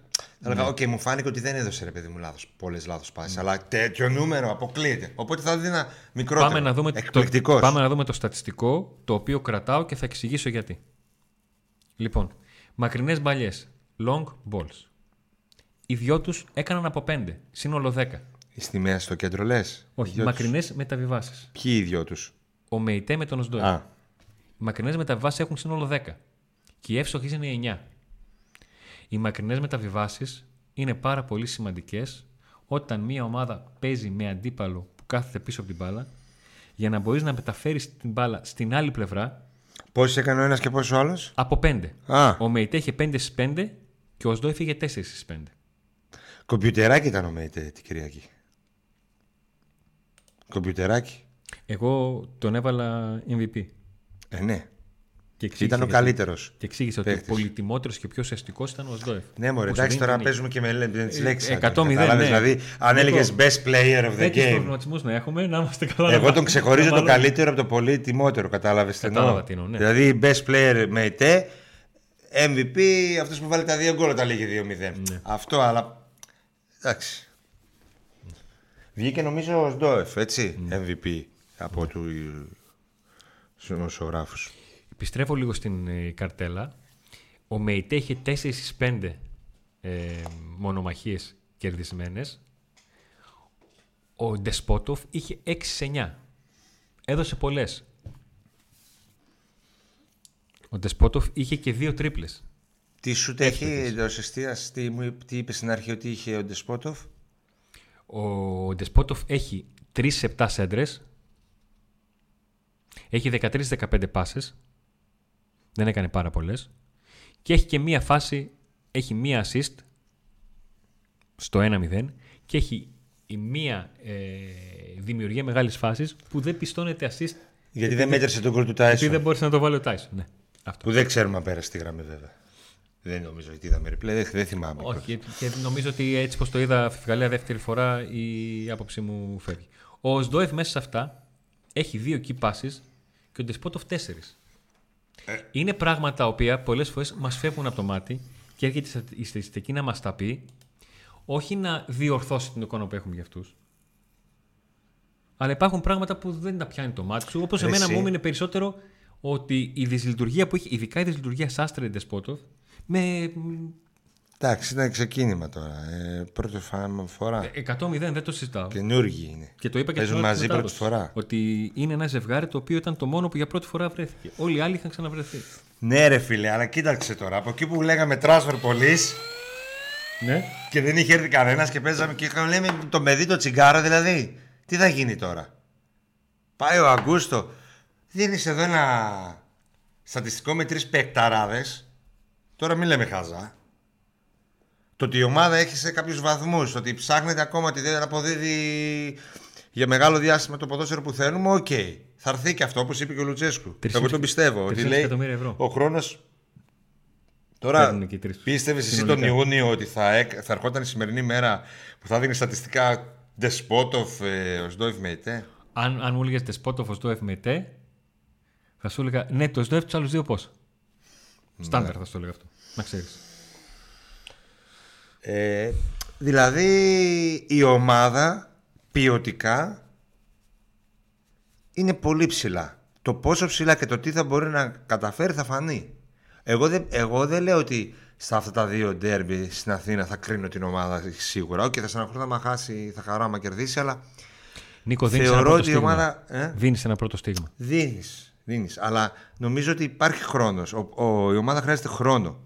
θα έλεγα οκ, μου φάνηκε ότι δεν έδωσε ρε παιδί μου λάθος, πολλές λάθος πάσεις. Αλλά τέτοιο νούμερο αποκλείεται. Οπότε θα δίνει μικρότερο. Πάμε να, δούμε το, Εκπληκτικός. πάμε να δούμε το στατιστικό το οποίο κρατάω και θα εξηγήσω γιατί. Λοιπόν, μακρινές μπαλιές, long balls. Οι δυο τους έκαναν από 5, σύνολο 10. Στη μέση στο κέντρο λες; Όχι, μακρινές μεταβιβάσεις. Ποιοι οι δυο τους; Ο Μεϊτέ με τον Οσντόε. Α, Οι μακρινές μεταβιβάσεις έχουν σύνολο 10. Και οι εύστοχες είναι 9. Οι μακρινές μεταβιβάσεις είναι πάρα πολύ σημαντικές όταν μια ομάδα παίζει με αντίπαλο που κάθεται πίσω από την μπάλα, για να μπορείς να μεταφέρεις την μπάλα στην άλλη πλευρά Πόσοι έκανε ο ένας και πόσος ο άλλος; από 5. Α, Ο Μεϊτέ είχε 5 στις 5 και ο Σδό έφυγε 4 στις 5. κομπιουτεράκι ήταν ο Μέιτε την Κυριακή. Κομπιουτεράκι. Εγώ τον έβαλα MVP. Ε, ναι. Και εξήγησε Ήταν ο γιατί. καλύτερος. Και εξήγησε ότι ο παίκτης. πολυτιμότερος και πιο ουσιαστικός ήταν ο Σδόεφ. Ναι, μωρέ, Που σου εντάξει, δίνει τώρα την παίζουμε και με, λέ- με τις Ε, λέξεις. 100-0, ναι. Δηλαδή, αν Νίκο, έλεγες best player of the Τέτοιους game. προβληματισμούς να έχουμε, να είμαστε καλά. Εγώ να- τον ξεχωρίζω να το βάλω- καλύτερο από το πολύ τιμότερο, κατάλαβες τι Κατάλαβα εννοώ. τι εννοώ, ναι. Δηλαδή, best player με ητέ, MVP, αυτός που βάλει τα δύο γκολ όταν λέγει 2-0. Ναι. Αυτό, αλλά. Εντάξει. Βγήκε νομίζω ο Σντόεφ, έτσι, Ναι. MVP από του δημοσιογράφους. Επιστρέφω λίγο στην ε, καρτέλα. Ο Μεϊτέ είχε 4 στις 5 ε, μονομαχίες κερδισμένες. Ο Ντεσπότοφ είχε 6 σε 9. Έδωσε πολλές. Ο Ντεσπότοφ είχε και δύο τρίπλες. Τι σου έχει εντό αιστεία, τι, μου- τι είπες στην αρχή ότι είχε ο Ντεσπότοφ; Ο Ντεσπότοφ έχει 3 σε 7 σέντρες. Έχει 13-15 πάσες. Δεν έκανε πάρα πολλές. Και έχει και μία φάση, έχει μία assist στο 1-0 και έχει η μία ε, δημιουργία μεγάλης φάσης που δεν πιστώνεται assist Γιατί δεν μέτρησε τον γκολ του γιατί Τάισον. δεν μπορείς να το βάλει ο Tyson. Ναι, αυτό. Που δεν ξέρουμε αν πέρασε τη γραμμή βέβαια. Δεν νομίζω ότι είδαμε replay, δεν, δεν θυμάμαι. Όχι, και, και νομίζω ότι έτσι πως το είδα Φιφγαλία δεύτερη φορά η άποψή μου φεύγει. Ο Σντόεφ μέσα σε αυτά έχει δύο key passes και ο Ντεσπότοφ τέσσερις. Είναι πράγματα τα οποία πολλές φορές μας φεύγουν από το μάτι και έρχεται η στα- η στατιστική να μας τα πει όχι να διορθώσει την εικόνα που έχουμε για αυτούς. Αλλά υπάρχουν πράγματα που δεν τα πιάνει το μάτι σου. Όπως Ρε εμένα εσύ. μου έμεινε περισσότερο ότι η δυσλειτουργία που έχει, ειδικά η δυσλειτουργία Σάστρε Ντεσπότοφ, με Εντάξει, ήταν ξεκίνημα τώρα. Ε, πρώτη φα- φορά. 100-0 δεν το συζητάω. Καινούργοι είναι. Και το είπα και Παίζουν στην ώρα μαζί της πρώτη μετάδοσης, φορά. Ότι είναι ένα ζευγάρι το οποίο ήταν το μόνο που για πρώτη φορά βρέθηκε. Όλοι οι άλλοι είχαν ξαναβρεθεί. Ναι, ρε φίλε, αλλά κοίταξε τώρα. Από εκεί που λέγαμε transfer police Ναι. και δεν είχε έρθει κανένας και παίζαμε και είχαμε λέμε το παιδί το τσιγκάρο δηλαδή. Τι θα γίνει τώρα; Πάει ο Αγκούστο. Δίνεις εδώ ένα στατιστικό με τρεις παικταράδες. Τώρα μην λέμε χαζά. Το ότι η ομάδα έχει σε κάποιους βαθμούς, ότι ψάχνεται ακόμα ότι δεν αποδίδει για μεγάλο διάστημα το ποδόσφαιρο που θέλουμε, οκ. Θα έρθει και αυτό όπως είπε και ο Λουτσέσκου. Τρεις Εγώ τον πιστεύω. Ότι 3,5 λέει εκατομμύρια ευρώ. ο χρόνο. Τώρα Παίρνουν και οι τρεις. πίστευες εσύ τον Συνολικά. Ιούνιο ότι θα, έκ- θα ερχόταν η σημερινή μέρα που θα δίνει στατιστικά Ντεσπότοφ, ε, ο Σντόιφ Μεϊτέ; Αν, αν μου έλεγες Τεσπότοφ στο FMT, θα σου έλεγα ναι, το ΣΔΟΕΦ τους άλλους δύο πώς. Ναι. Στάνταρ θα σου έλεγα αυτό. Να ξέρεις. Ε, δηλαδή η ομάδα ποιοτικά είναι πολύ ψηλά. Το πόσο ψηλά και το τι θα μπορεί να καταφέρει θα φανεί. Εγώ δεν, εγώ δεν λέω ότι στα αυτά τα δύο ντέρμπι στην Αθήνα θα κρίνω την ομάδα σίγουρα. Όχι, θα στεναχωρώ άμα χάσει, θα χαρώ άμα κερδίσει, αλλά Νίκο, δίνεις ένα θεωρώ πρώτο ότι η στίγμα. ομάδα. Ε; Δίνεις ένα πρώτο στίγμα. Δίνεις, δίνεις. Αλλά νομίζω ότι υπάρχει χρόνος. Ο, ο- η ομάδα χρειάζεται χρόνο.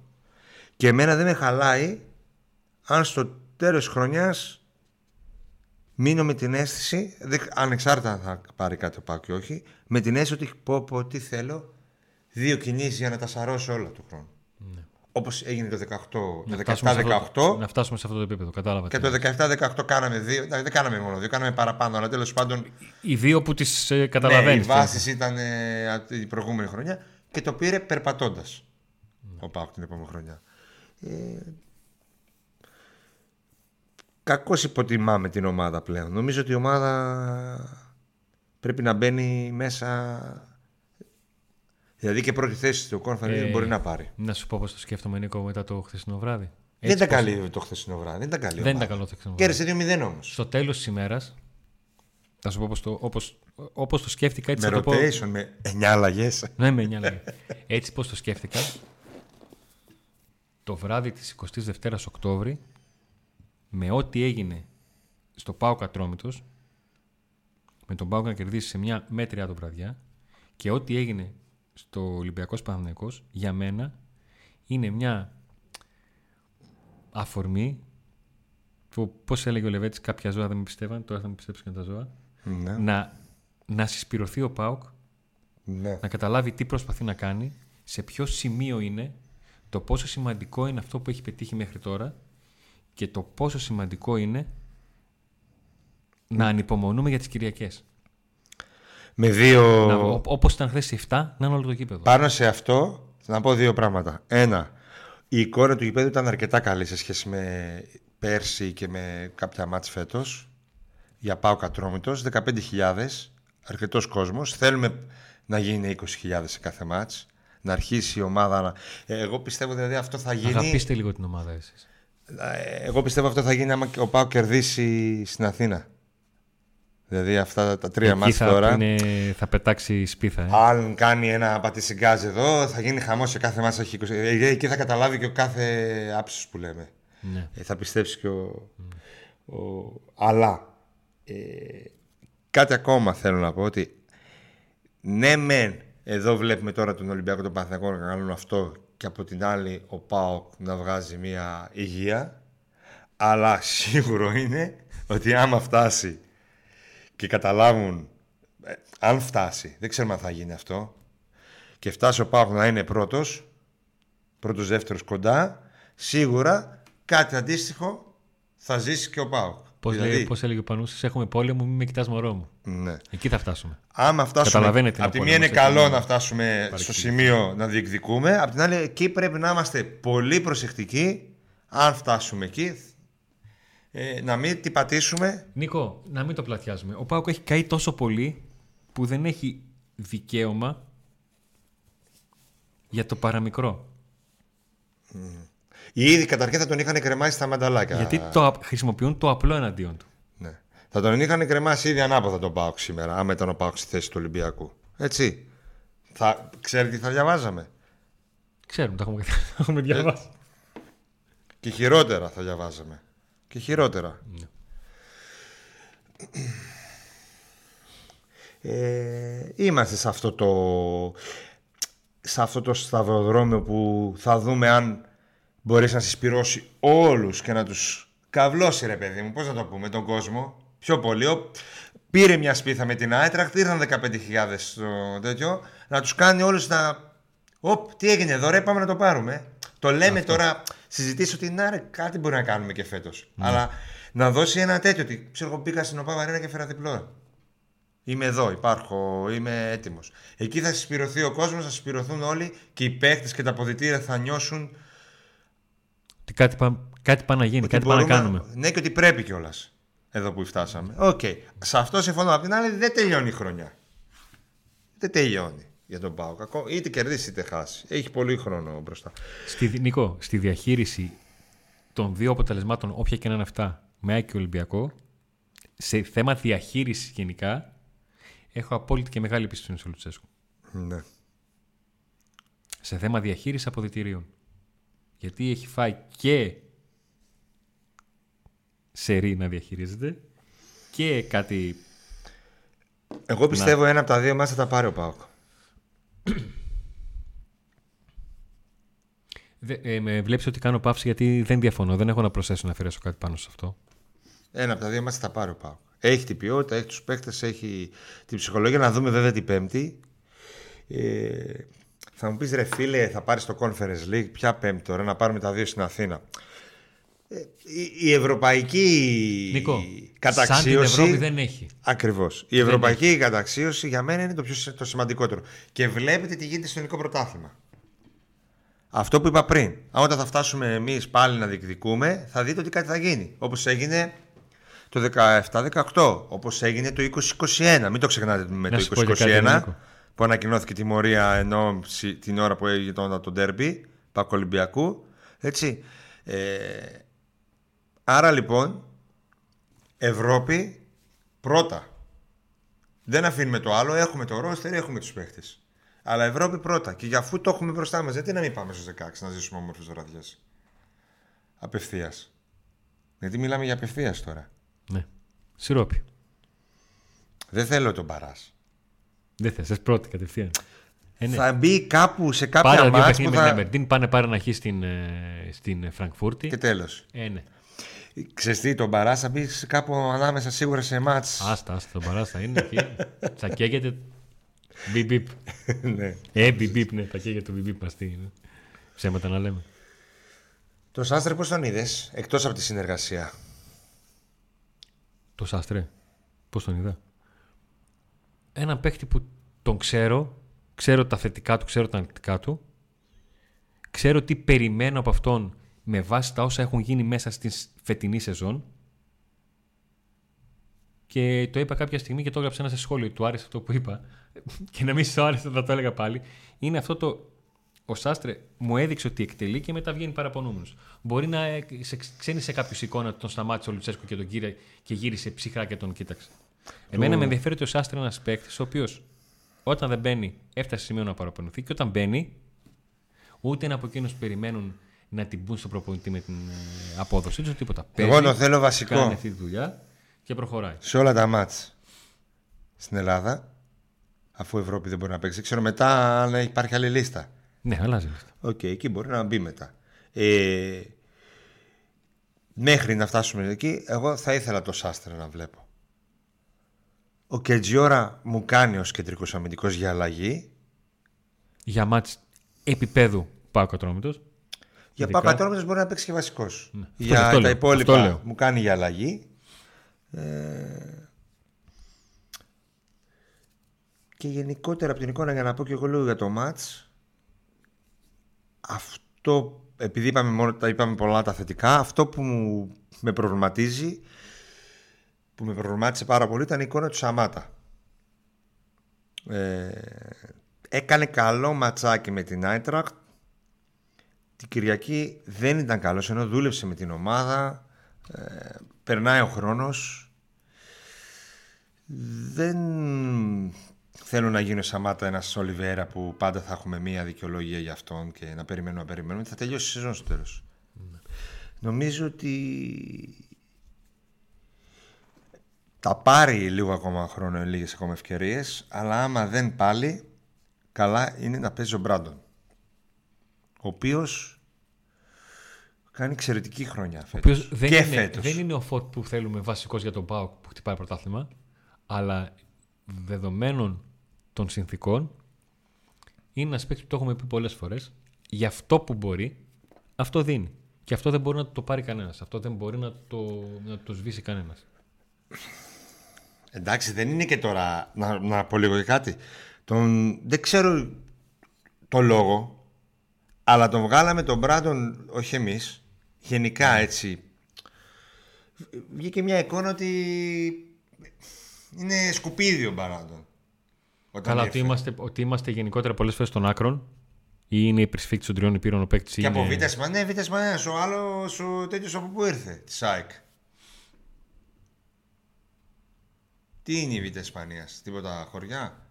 Και εμένα δεν με χαλάει αν στο τέλος της χρονιάς μείνω με την αίσθηση, δεν- ανεξάρτητα αν θα πάρει κάτι ο Πάκου ή όχι, με την αίσθηση ότι πω, πω τι θέλω, δύο κινήσεις για να τα σαρώσω όλα του χρόνου. Όπως έγινε το 18, Να το φτάσουμε σε αυτό- 17-18 Να φτάσουμε σε αυτό το επίπεδο. Κατάλαβα. και τι το 17-18 κάναμε δύο. Εντάξει, δεν κάναμε μόνο δύο, κάναμε παραπάνω, αλλά τέλος πάντων Οι δύο που τις ε, ναι, καταλαβαίνει. οι βάσει ήταν ε, από την προηγούμενη χρονιά και το πήρε περπατώντας. Ο Πάουκ την επόμενη χρονιά. Ε, Κακώς υποτιμάμε την ομάδα πλέον. Νομίζω ότι η ομάδα πρέπει να μπαίνει μέσα. Δηλαδή και πρώτη θέση στο Conference Ε, μπορεί να πάρει. Να σου πω πώς το σκέφτομαι, Νίκο, μετά το χθεσινό βράδυ. δεν Έτσι ήταν πως- καλή το χθεσινό βράδυ. Δεν ήταν καλή. Δεν ομάδα. ήταν καλό το χθεσινό βράδυ. Κέρδισε 2-0 όμως. Στο τέλος της ημέρας, θα σου πω όπως το, όπως, όπως το σκέφτηκα, έτσι Με θα το πω. rotation, με 9 αλλαγές. Ναι, με μια λέγε. Έτσι πώς το σκέφτηκα, το βράδυ της 22ης Οκτώβρη, με ό,τι έγινε στο Πάο Κατρόμητος, με τον Πάο να κερδίσει σε μια μέτρια του βραδιά και ό,τι έγινε στο Ολυμπιακός Παναθηναϊκός, για μένα είναι μια αφορμή Πώς έλεγε ο Λεβέτης, κάποια ζώα δεν με πιστεύαν, τώρα θα με πιστέψουν και τα ζώα. Ναι. Να, να συσπηρωθεί ο Πάουκ, ναι. να καταλάβει τι προσπαθεί να κάνει, σε ποιο σημείο είναι, το πόσο σημαντικό είναι αυτό που έχει πετύχει μέχρι τώρα και το πόσο σημαντικό είναι να ανυπομονούμε για τις Κυριακές. Με δύο... Να, ό- όπως ήταν χθες οι 7, να είναι όλο το κήπεδο. Πάνω σε αυτό θα να πω δύο πράγματα. Ένα, η εικόνα του γηπέδου ήταν αρκετά καλή σε σχέση με πέρσι και με κάποια μάτς φέτος. Για πάω κατρόμητος, 15.000, αρκετός κόσμος. Θέλουμε να γίνει 20.000 σε κάθε μάτς. Να αρχίσει η ομάδα να... Ε, Εγώ πιστεύω δηλαδή αυτό θα γίνει... Αγαπήστε λίγο την ομάδα εσείς. Ε, Εγώ πιστεύω αυτό θα γίνει άμα ο Πάο κερδίσει στην Αθήνα. Δηλαδή αυτά τα τρία Εκεί μάτς θα, τώρα. είναι, θα πετάξει σπίθα. Ε. Αν κάνει ένα πατησιγκάζ εδώ, θα γίνει χαμός σε κάθε μάτς. έχει 20. Ε, Εκεί θα καταλάβει και ο κάθε άψος που λέμε. Ναι. Ε, θα πιστέψει και ο. ο... Αλλά. Ε, κάτι ακόμα θέλω να πω ότι. Ναι, μεν, εδώ βλέπουμε τώρα τον Ολυμπιακό τον Παναθηναϊκό να κάνουν αυτό και από την άλλη ο ΠΑΟΚ να βγάζει μια υγεία. Αλλά σίγουρο είναι ότι άμα φτάσει και καταλάβουν, ε, αν φτάσει, δεν ξέρουμε αν θα γίνει αυτό, και φτάσει ο ΠΑΟΚ να είναι πρώτος, πρώτος δεύτερος κοντά, σίγουρα κάτι αντίστοιχο θα ζήσει και ο ΠΑΟΚ. Πώς, Δηλαδή, λέει, πώς έλεγε ο Πανούσης, έχουμε πόλεμο, μην με κοιτάς μωρό μου. ναι. Εκεί θα φτάσουμε. Άμα φτάσουμε. Καταλαβαίνετε την Από τη μία απόλυτη είναι μας, καλό έτσι, να φτάσουμε στο παρεξήγηση. σημείο να διεκδικούμε. Απ' την άλλη, εκεί πρέπει να είμαστε πολύ προσεκτικοί. Αν φτάσουμε εκεί, ε, να μην την πατήσουμε. Νίκο, να μην το πλατιάζουμε. Ο Πάουκ έχει καεί τόσο πολύ που δεν έχει δικαίωμα για το παραμικρό. Ήδη καταρχήν θα τον είχαν κρεμάσει στα μανταλάκια. Γιατί το, απ- χρησιμοποιούν το απλό εναντίον του. Ναι. Θα τον είχαν κρεμάσει ήδη ανάποδα τον Πάοκ σήμερα, άμα ήταν ο Πάοκ στη θέση του Ολυμπιακού. Έτσι. Θα... Ξέρετε τι θα διαβάζαμε; Ξέρουμε, το έχουμε, το έχουμε διαβάσει. Και χειρότερα θα διαβάζαμε. Και χειρότερα. Ε, είμαστε σε αυτό το σε αυτό το σταυροδρόμιο που θα δούμε αν μπορείς να συσπυρώσει όλους και να τους καυλώσει ρε παιδί μου, πώς να το πούμε, τον κόσμο. Πιο πολύ. Ο- Πήρε μια σπίθα με την Άιτραχτ, ήρθαν 15.000 στο τέτοιο, να τους κάνει όλους να... Οπ, τι έγινε εδώ ρε, πάμε να το πάρουμε. Το λέμε τώρα, συζητήσει ότι να ρε, κάτι μπορεί να κάνουμε και φέτος. Αλλά να δώσει ένα τέτοιο, ότι ξέρω εγώ πήγα στην ΟΠΑΠ Αρένα και έφερα διπλό. Είμαι εδώ, υπάρχω, είμαι έτοιμος. Εκεί θα συσπειρωθεί ο κόσμος, θα συσπειρωθούν όλοι και οι παίχτες και τα αποδυτήρια θα νιώσουν. Ότι κάτι, πά, κάτι πάει να γίνει, ότι κάτι πάει να μπορούμε- κάνουμε. Ναι, και ότι πρέπει κιόλας. Εδώ που φτάσαμε. Οκ. Σε αυτό συμφωνώ. Απ' την άλλη, δεν τελειώνει η χρονιά. Δεν τελειώνει για τον Πάο. Κακό. Είτε κερδίσει είτε χάσει. Έχει πολύ χρόνο μπροστά. Στη, Νίκο, στη διαχείριση των δύο αποτελεσμάτων, όποια και να είναι αυτά, με ΑΕΚ και Ολυμπιακό, σε θέμα διαχείρισης γενικά, έχω απόλυτη και μεγάλη εμπιστοσύνη στο Λουτσέσκου. Ναι. Σε θέμα διαχείρισης αποδητηρίων. Γιατί έχει φάει και σερή να διαχειρίζεται και κάτι. Εγώ πιστεύω ένα από τα δύο μας θα τα πάρει ο Πάοκ. Δε, ε, με βλέπεις ότι κάνω παύση γιατί δεν διαφωνώ. Δεν έχω να προσθέσω να αφαιρέσω κάτι πάνω σε αυτό. Ένα από τα δύο μας θα τα πάρει ο Πάοκ. Έχει την ποιότητα, έχει τους παίκτες, έχει την ψυχολογία. Να δούμε βέβαια την Πέμπτη. Ε, θα μου πεις ρε φίλε, θα πάρεις το Conference League. Ποια Πέμπτη τώρα, να πάρουμε τα δύο στην Αθήνα. Ε, η, η ευρωπαϊκή Νίκο, σαν την καταξίωση... Ευρώπη δεν έχει. Ακριβώς. Η ευρωπαϊκή καταξίωση για μένα είναι το, πιο, σ- το σημαντικότερο. Και βλέπετε τι γίνεται στο ελληνικό πρωτάθλημα. Αυτό που είπα πριν. Αν Όταν θα φτάσουμε εμείς πάλι να διεκδικούμε, θα δείτε ότι κάτι θα γίνει. Όπως έγινε το 17-18, όπως έγινε το 2021. Μην το ξεχνάτε με Να το σου πω για κάτι, 2021 Νίκο. Που ανακοινώθηκε τιμωρία ενώ ψη- την ώρα που έγινε το, το ντέρμπι Πάκο Ολυμπιακού. Έτσι. Ε, άρα λοιπόν, Ευρώπη πρώτα. Δεν αφήνουμε το άλλο, έχουμε το ρόστερ, έχουμε τους παίχτες. Αλλά Ευρώπη πρώτα. Και για αφού το έχουμε μπροστά μας, γιατί να μην πάμε στους 16 να ζήσουμε όμορφες βραδιές; Απευθείας. Γιατί μιλάμε για απευθείας τώρα. Ναι. Σιρόπι. Δεν θέλω τον Παράς. Δεν θες, θες πρώτη κατευθείαν. Ε, ναι. Θα μπει κάπου σε Πάρε κάποια δύο μάτς παιχνίδια που με την θα... Αμπερντίν, πάνε πάρε να χει στην, ε, στην Φραγκφούρτη. Και τέλος. Ε, ναι. Ξέρεις τι, τον Παρά θα μπει κάπου ανάμεσα σίγουρα σε μάτς. Άστα, άστα, τον Παρά θα είναι εκεί. θα καίγεται. Μπιπ, μπιπ. ναι. Ε, μπιπ, μπιπ, ναι, θα καίγεται το μπιπ, μπιπ μας τι είναι. Ψέματα να λέμε. Το Σάστρε πώς τον είδες, εκτός από τη συνεργασία; Το Σάστρε. Πώς τον είδα; Ένα παίχτη που τον ξέρω, ξέρω τα θετικά του, ξέρω τα αρνητικά του, ξέρω τι περιμένω από αυτόν με βάση τα όσα έχουν γίνει μέσα στη φετινή σεζόν και το είπα κάποια στιγμή και το έγραψα ένα σε σχόλιο. Του άρεσε αυτό που είπα. Και να μην σου άρεσε, θα το έλεγα πάλι. Είναι αυτό το. Ο Σάστρε μου έδειξε ότι εκτελεί και μετά βγαίνει παραπονούμενος. Μπορεί να ε, σε, ξένη σε κάποιος εικόνα τον σταμάτησε ο Λουτσέσκο και τον κύριε και γύρισε ψυχρά και τον κοίταξε. Εμένα με ενδιαφέρει ότι ο Σάστρε είναι ένας παίκτης ο οποίος όταν δεν μπαίνει έφτασε σημείο να παραπονηθεί και όταν μπαίνει ούτε είναι από εκείνους που περιμένουν να την μπουν στο προπονητή με την ε, απόδοσή τους, τίποτα. Εγώ Παίζει, το θέλω βασικό. Κάνει αυτή τη δουλειά και προχωράει. σε όλα τα μάτς στην Ελλάδα, αφού η Ευρώπη δεν μπορεί να παίξει. Ξέρω μετά αν υπάρχει άλλη λίστα. Ναι, αλλάζει αυτό. Οκ, εκεί μπορεί να μπει μετά. Ε, μέχρι να φτάσουμε εκεί, εγώ θα ήθελα το Σάστρε να βλέπω. Ο Κετζιόρα μου κάνει ως κεντρικός αμυντικός για αλλαγή. Για μάτς επίπεδου πάω κατρόμητος. Για Ειδικά. Παπατρόμητος μπορεί να παίξει και βασικός. Αυτό- Για αυτό τα λέω, υπόλοιπα αυτό λέω. μου κάνει για αλλαγή. Ε, και γενικότερα από την εικόνα για να πω και εγώ λίγο για το μάτς αυτό επειδή είπαμε, μόνο, τα είπαμε πολλά τα θετικά αυτό που μου, με προβληματίζει που με προβλημάτισε πάρα πολύ ήταν η εικόνα του Σαμάτα. Ε, έκανε καλό ματσάκι με την Άιτρακτ την Κυριακή δεν ήταν καλός ενώ δούλεψε με την ομάδα. Ε, περνάει ο χρόνος. Δεν θέλω να γίνω Σαμάτα ένας Ολιβέρα που πάντα θα έχουμε μία δικαιολογία για αυτόν και να περιμένουμε να περιμένουμε. Θα τελειώσει η σεζόν στο τέλος. Νομίζω ότι θα πάρει λίγο ακόμα χρόνο λίγες ακόμα ευκαιρίες αλλά άμα δεν πάλι καλά είναι να παίζει ο Μπράντον ο οποίος κάνει εξαιρετική χρονιά Ο φέτος. οποίος δεν, και είναι, φέτος. δεν είναι ο Φόρτ που θέλουμε βασικός για τον Πάοκ που χτυπάει πρωτάθλημα, αλλά δεδομένων των συνθήκων είναι ένας παίκτης που το έχουμε πει πολλές φορές. Για αυτό που μπορεί, αυτό δίνει. Και αυτό δεν μπορεί να το πάρει κανένας. Αυτό δεν μπορεί να το, να το σβήσει κανένας. Εντάξει, δεν είναι και τώρα. Να, να πω λίγο και κάτι. Τον, δεν ξέρω το λόγο, αλλά τον βγάλαμε τον Μπράντον, όχι εμείς. Γενικά έτσι. Βγήκε μια εικόνα ότι είναι σκουπίδι ο Μπράντον. Όταν Καλά, ότι έφερε. είμαστε, ότι είμαστε γενικότερα πολλές φορές των άκρων ή είναι η προσφύγτη των τριών υπήρων ο παίκτης. Και από Β' Μανέ, Β' Μανέ, ο άλλος ο τέτοιος από πού ήρθε, της ΣΑΕΚ. Τι είναι η Β' Ισπανίας, τίποτα χωριά;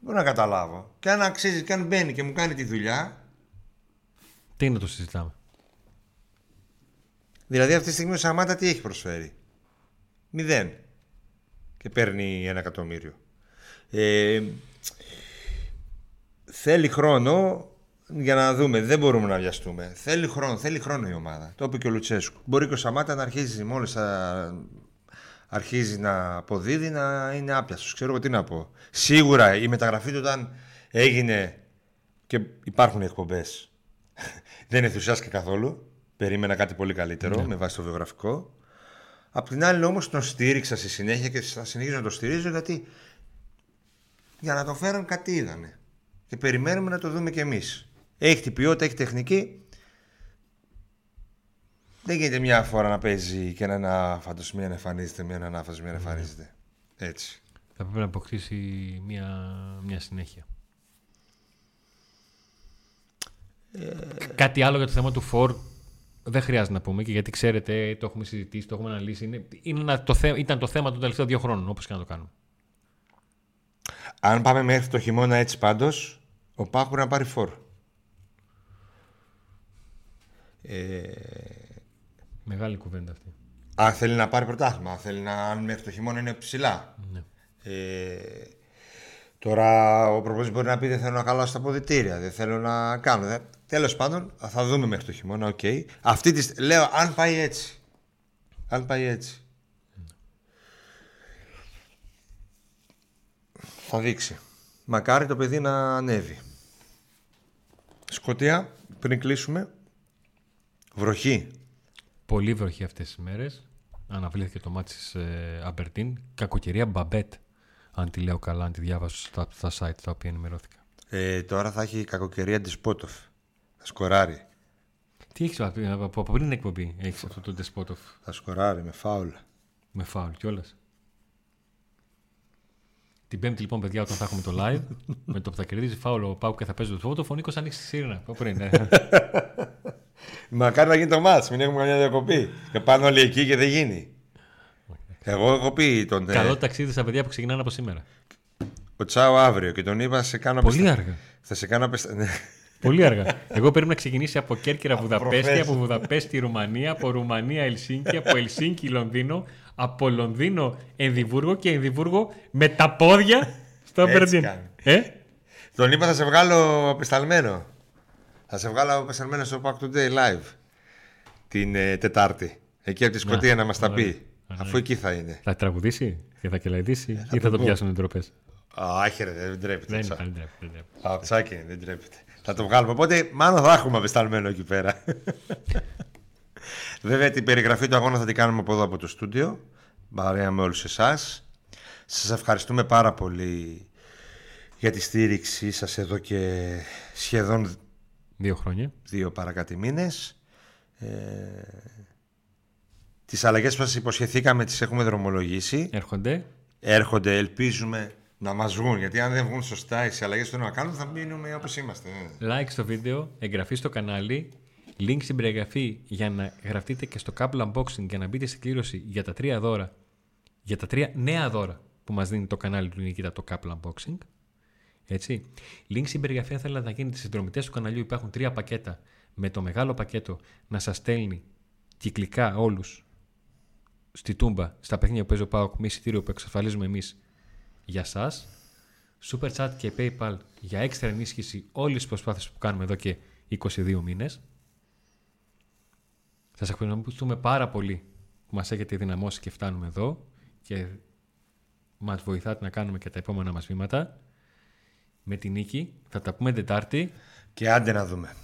Μπορώ να καταλάβω. Και αν αξίζει, και αν μπαίνει και μου κάνει τη δουλειά. Τι να το συζητάμε; Δηλαδή αυτή τη στιγμή ο Σαμάτα τι έχει προσφέρει; Μηδέν. Και παίρνει ένα εκατομμύριο. Ε, θέλει χρόνο για να δούμε. Δεν μπορούμε να βιαστούμε. Θέλει χρόνο, θέλει χρόνο η ομάδα. Το είπε και ο Λουτσέσκου. Μπορεί και ο Σαμάτα να αρχίζει μόλις αρχίζει να αποδίδει να είναι άπιαστος. Ξέρω εγώ τι να πω. Σίγουρα η μεταγραφή του όταν έγινε και υπάρχουν οι εκπομπές δεν ενθουσιάστηκε καθόλου. Περίμενα κάτι πολύ καλύτερο με βάση το βιογραφικό. Απ' την άλλη όμως τον στήριξα στη συνέχεια και θα συνεχίζω να το στηρίζω γιατί για να το φέρουν κάτι είδανε. Και περιμένουμε να το δούμε κι εμείς. Έχει την ποιότητα, έχει τεχνική. Δεν γίνεται μια φορά να παίζει και να ένα φάντος μία να εμφανίζεται, μία να ανάφαση, μία να εμφανίζεται. Έτσι. Θα πρέπει να αποκτήσει μια, μια συνέχεια. Κάτι άλλο για το θέμα του Φορ δεν χρειάζεται να πούμε και γιατί ξέρετε, το έχουμε συζητήσει, το έχουμε αναλύσει. Είναι, είναι ένα- το θε, ήταν το θέμα των τελευταίων δύο χρόνων, όπως και να το κάνουμε. Αν πάμε μέχρι το χειμώνα έτσι πάντως, ο Πάχου μπορεί να πάρει φόρ. Ε, Μεγάλη κουβέντα αυτή. αν θέλει να πάρει πρωτάθλημα, αν θέλει να αν μέχρι το χειμώνα είναι ψηλά. Ναι. Ε, τώρα ο προπονητής μπορεί να πει δεν θέλω να χαλάσω τα αποδυτήρια, δεν θέλω να κάνω. Δεν... Τέλος πάντων, θα δούμε μέχρι το χειμώνα. Οκ. Αυτή τη σ- Λέω, αν πάει έτσι. Αν πάει έτσι. Θα δείξει. Μακάρι το παιδί να ανέβει. Σκοτία, πριν κλείσουμε. Βροχή. Πολύ βροχή αυτές τις μέρες. Αναβλήθηκε το μάτι της ε, Αμπερτίν. Κακοκαιρία Μπαμπέτ. Αν τη λέω καλά, αν τη διάβασα στα, στα site τα οποία ενημερώθηκα. Ε, τώρα θα έχει κακοκαιρία τη Σπότοφ. Θα σκοράρει. Τι έχεις από, από, από πριν την εκπομπή, έχεις αυτό το Despotov Θα σκοράρει με φάουλ. με φάουλ κιόλας. Την Πέμπτη λοιπόν, παιδιά, όταν θα έχουμε το live, με το που θα κερδίζει φάουλ ο Πάου και θα παίζει το Despotov, ο Νίκος ανοίξει τη σύρνα. Από πριν, ε. Μακάρι να γίνει το μάτς, μην έχουμε καμιά διακοπή. Και πάνε όλοι εκεί και δεν γίνει. Εγώ έχω πει τον. ε, Καλό ταξίδι στα παιδιά που ξεκινάνε από σήμερα. ο Τσάο αύριο και τον είπα σε κάνω Πολύ απεστα- αργά. Θα σε κάνω απεστα... ναι. Πολύ αργά. Εγώ πρέπει να ξεκινήσει από Κέρκυρα Βουδαπέστη, προχθές. από Βουδαπέστη Ρουμανία, από Ρουμανία Ελσίνκι, από Ελσίνκι Λονδίνο, από Λονδίνο Ενδιβούργο και Ενδιβούργο με τα πόδια στο Έτσι Αμπερντίν. κάνει. Ε; Τον είπα θα σε βγάλω απεσταλμένο. Θα σε βγάλω απεσταλμένο στο Pack Today live. Την ε, Τετάρτη. Εκεί από τη Σκωτία να, μας τα ωραία. πει. Αφού εκεί θα είναι. Θα τραγουδήσει και θα κελαϊδίσει ή θα το το πω. πιάσουν οι ντροπές; Α, άχι ρε, δεν τρέπεται. Δεν Τσα. είναι δεν τρέπεται, δεν τρέπεται. Α, τσάκι είναι, δεν τρέπεται. Θα το βγάλουμε. Οπότε, μάλλον θα έχουμε απεσταλμένο εκεί πέρα. Βέβαια, την περιγραφή του αγώνα θα την κάνουμε από εδώ από το στούντιο. Παρέα με όλους εσάς. Σας ευχαριστούμε πάρα πολύ για τη στήριξή σας εδώ και σχεδόν Δύο χρόνια. δύο παρακάτω μήνες. Ε, τις αλλαγές που σας υποσχεθήκαμε τις έχουμε δρομολογήσει. Έρχονται. Έρχονται, ελπίζουμε να μας βγουν. Γιατί αν δεν βγουν σωστά οι αλλαγές που θέλουμε να κάνουμε θα μείνουμε όπως είμαστε. ναι. Like στο βίντεο, εγγραφή στο κανάλι, link στην περιγραφή για να γραφτείτε και στο Couple Unboxing για να μπείτε σε κλήρωση για τα τρία δώρα, για τα τρία νέα δώρα που μας δίνει το κανάλι του Νικήτα το Couple Unboxing. Έτσι. Link στην περιγραφή αν θέλετε να γίνετε συνδρομητές του καναλιού υπάρχουν τρία πακέτα με το μεγάλο πακέτο να σας στέλνει κυκλικά όλους στη τούμπα, στα παιχνίδια που παίζει ο Πάοκ, με εισιτήριο που εξασφαλίζουμε εμείς για σας. Super Chat και PayPal για έξτρα ενίσχυση όλες τις προσπάθειες που κάνουμε εδώ και 22 μήνες. Σας ευχαριστούμε πάρα πολύ που μας έχετε δυναμώσει και φτάνουμε εδώ και μας βοηθάτε να κάνουμε και τα επόμενα μας βήματα. Με την νίκη θα τα πούμε Τετάρτη. Και άντε να δούμε.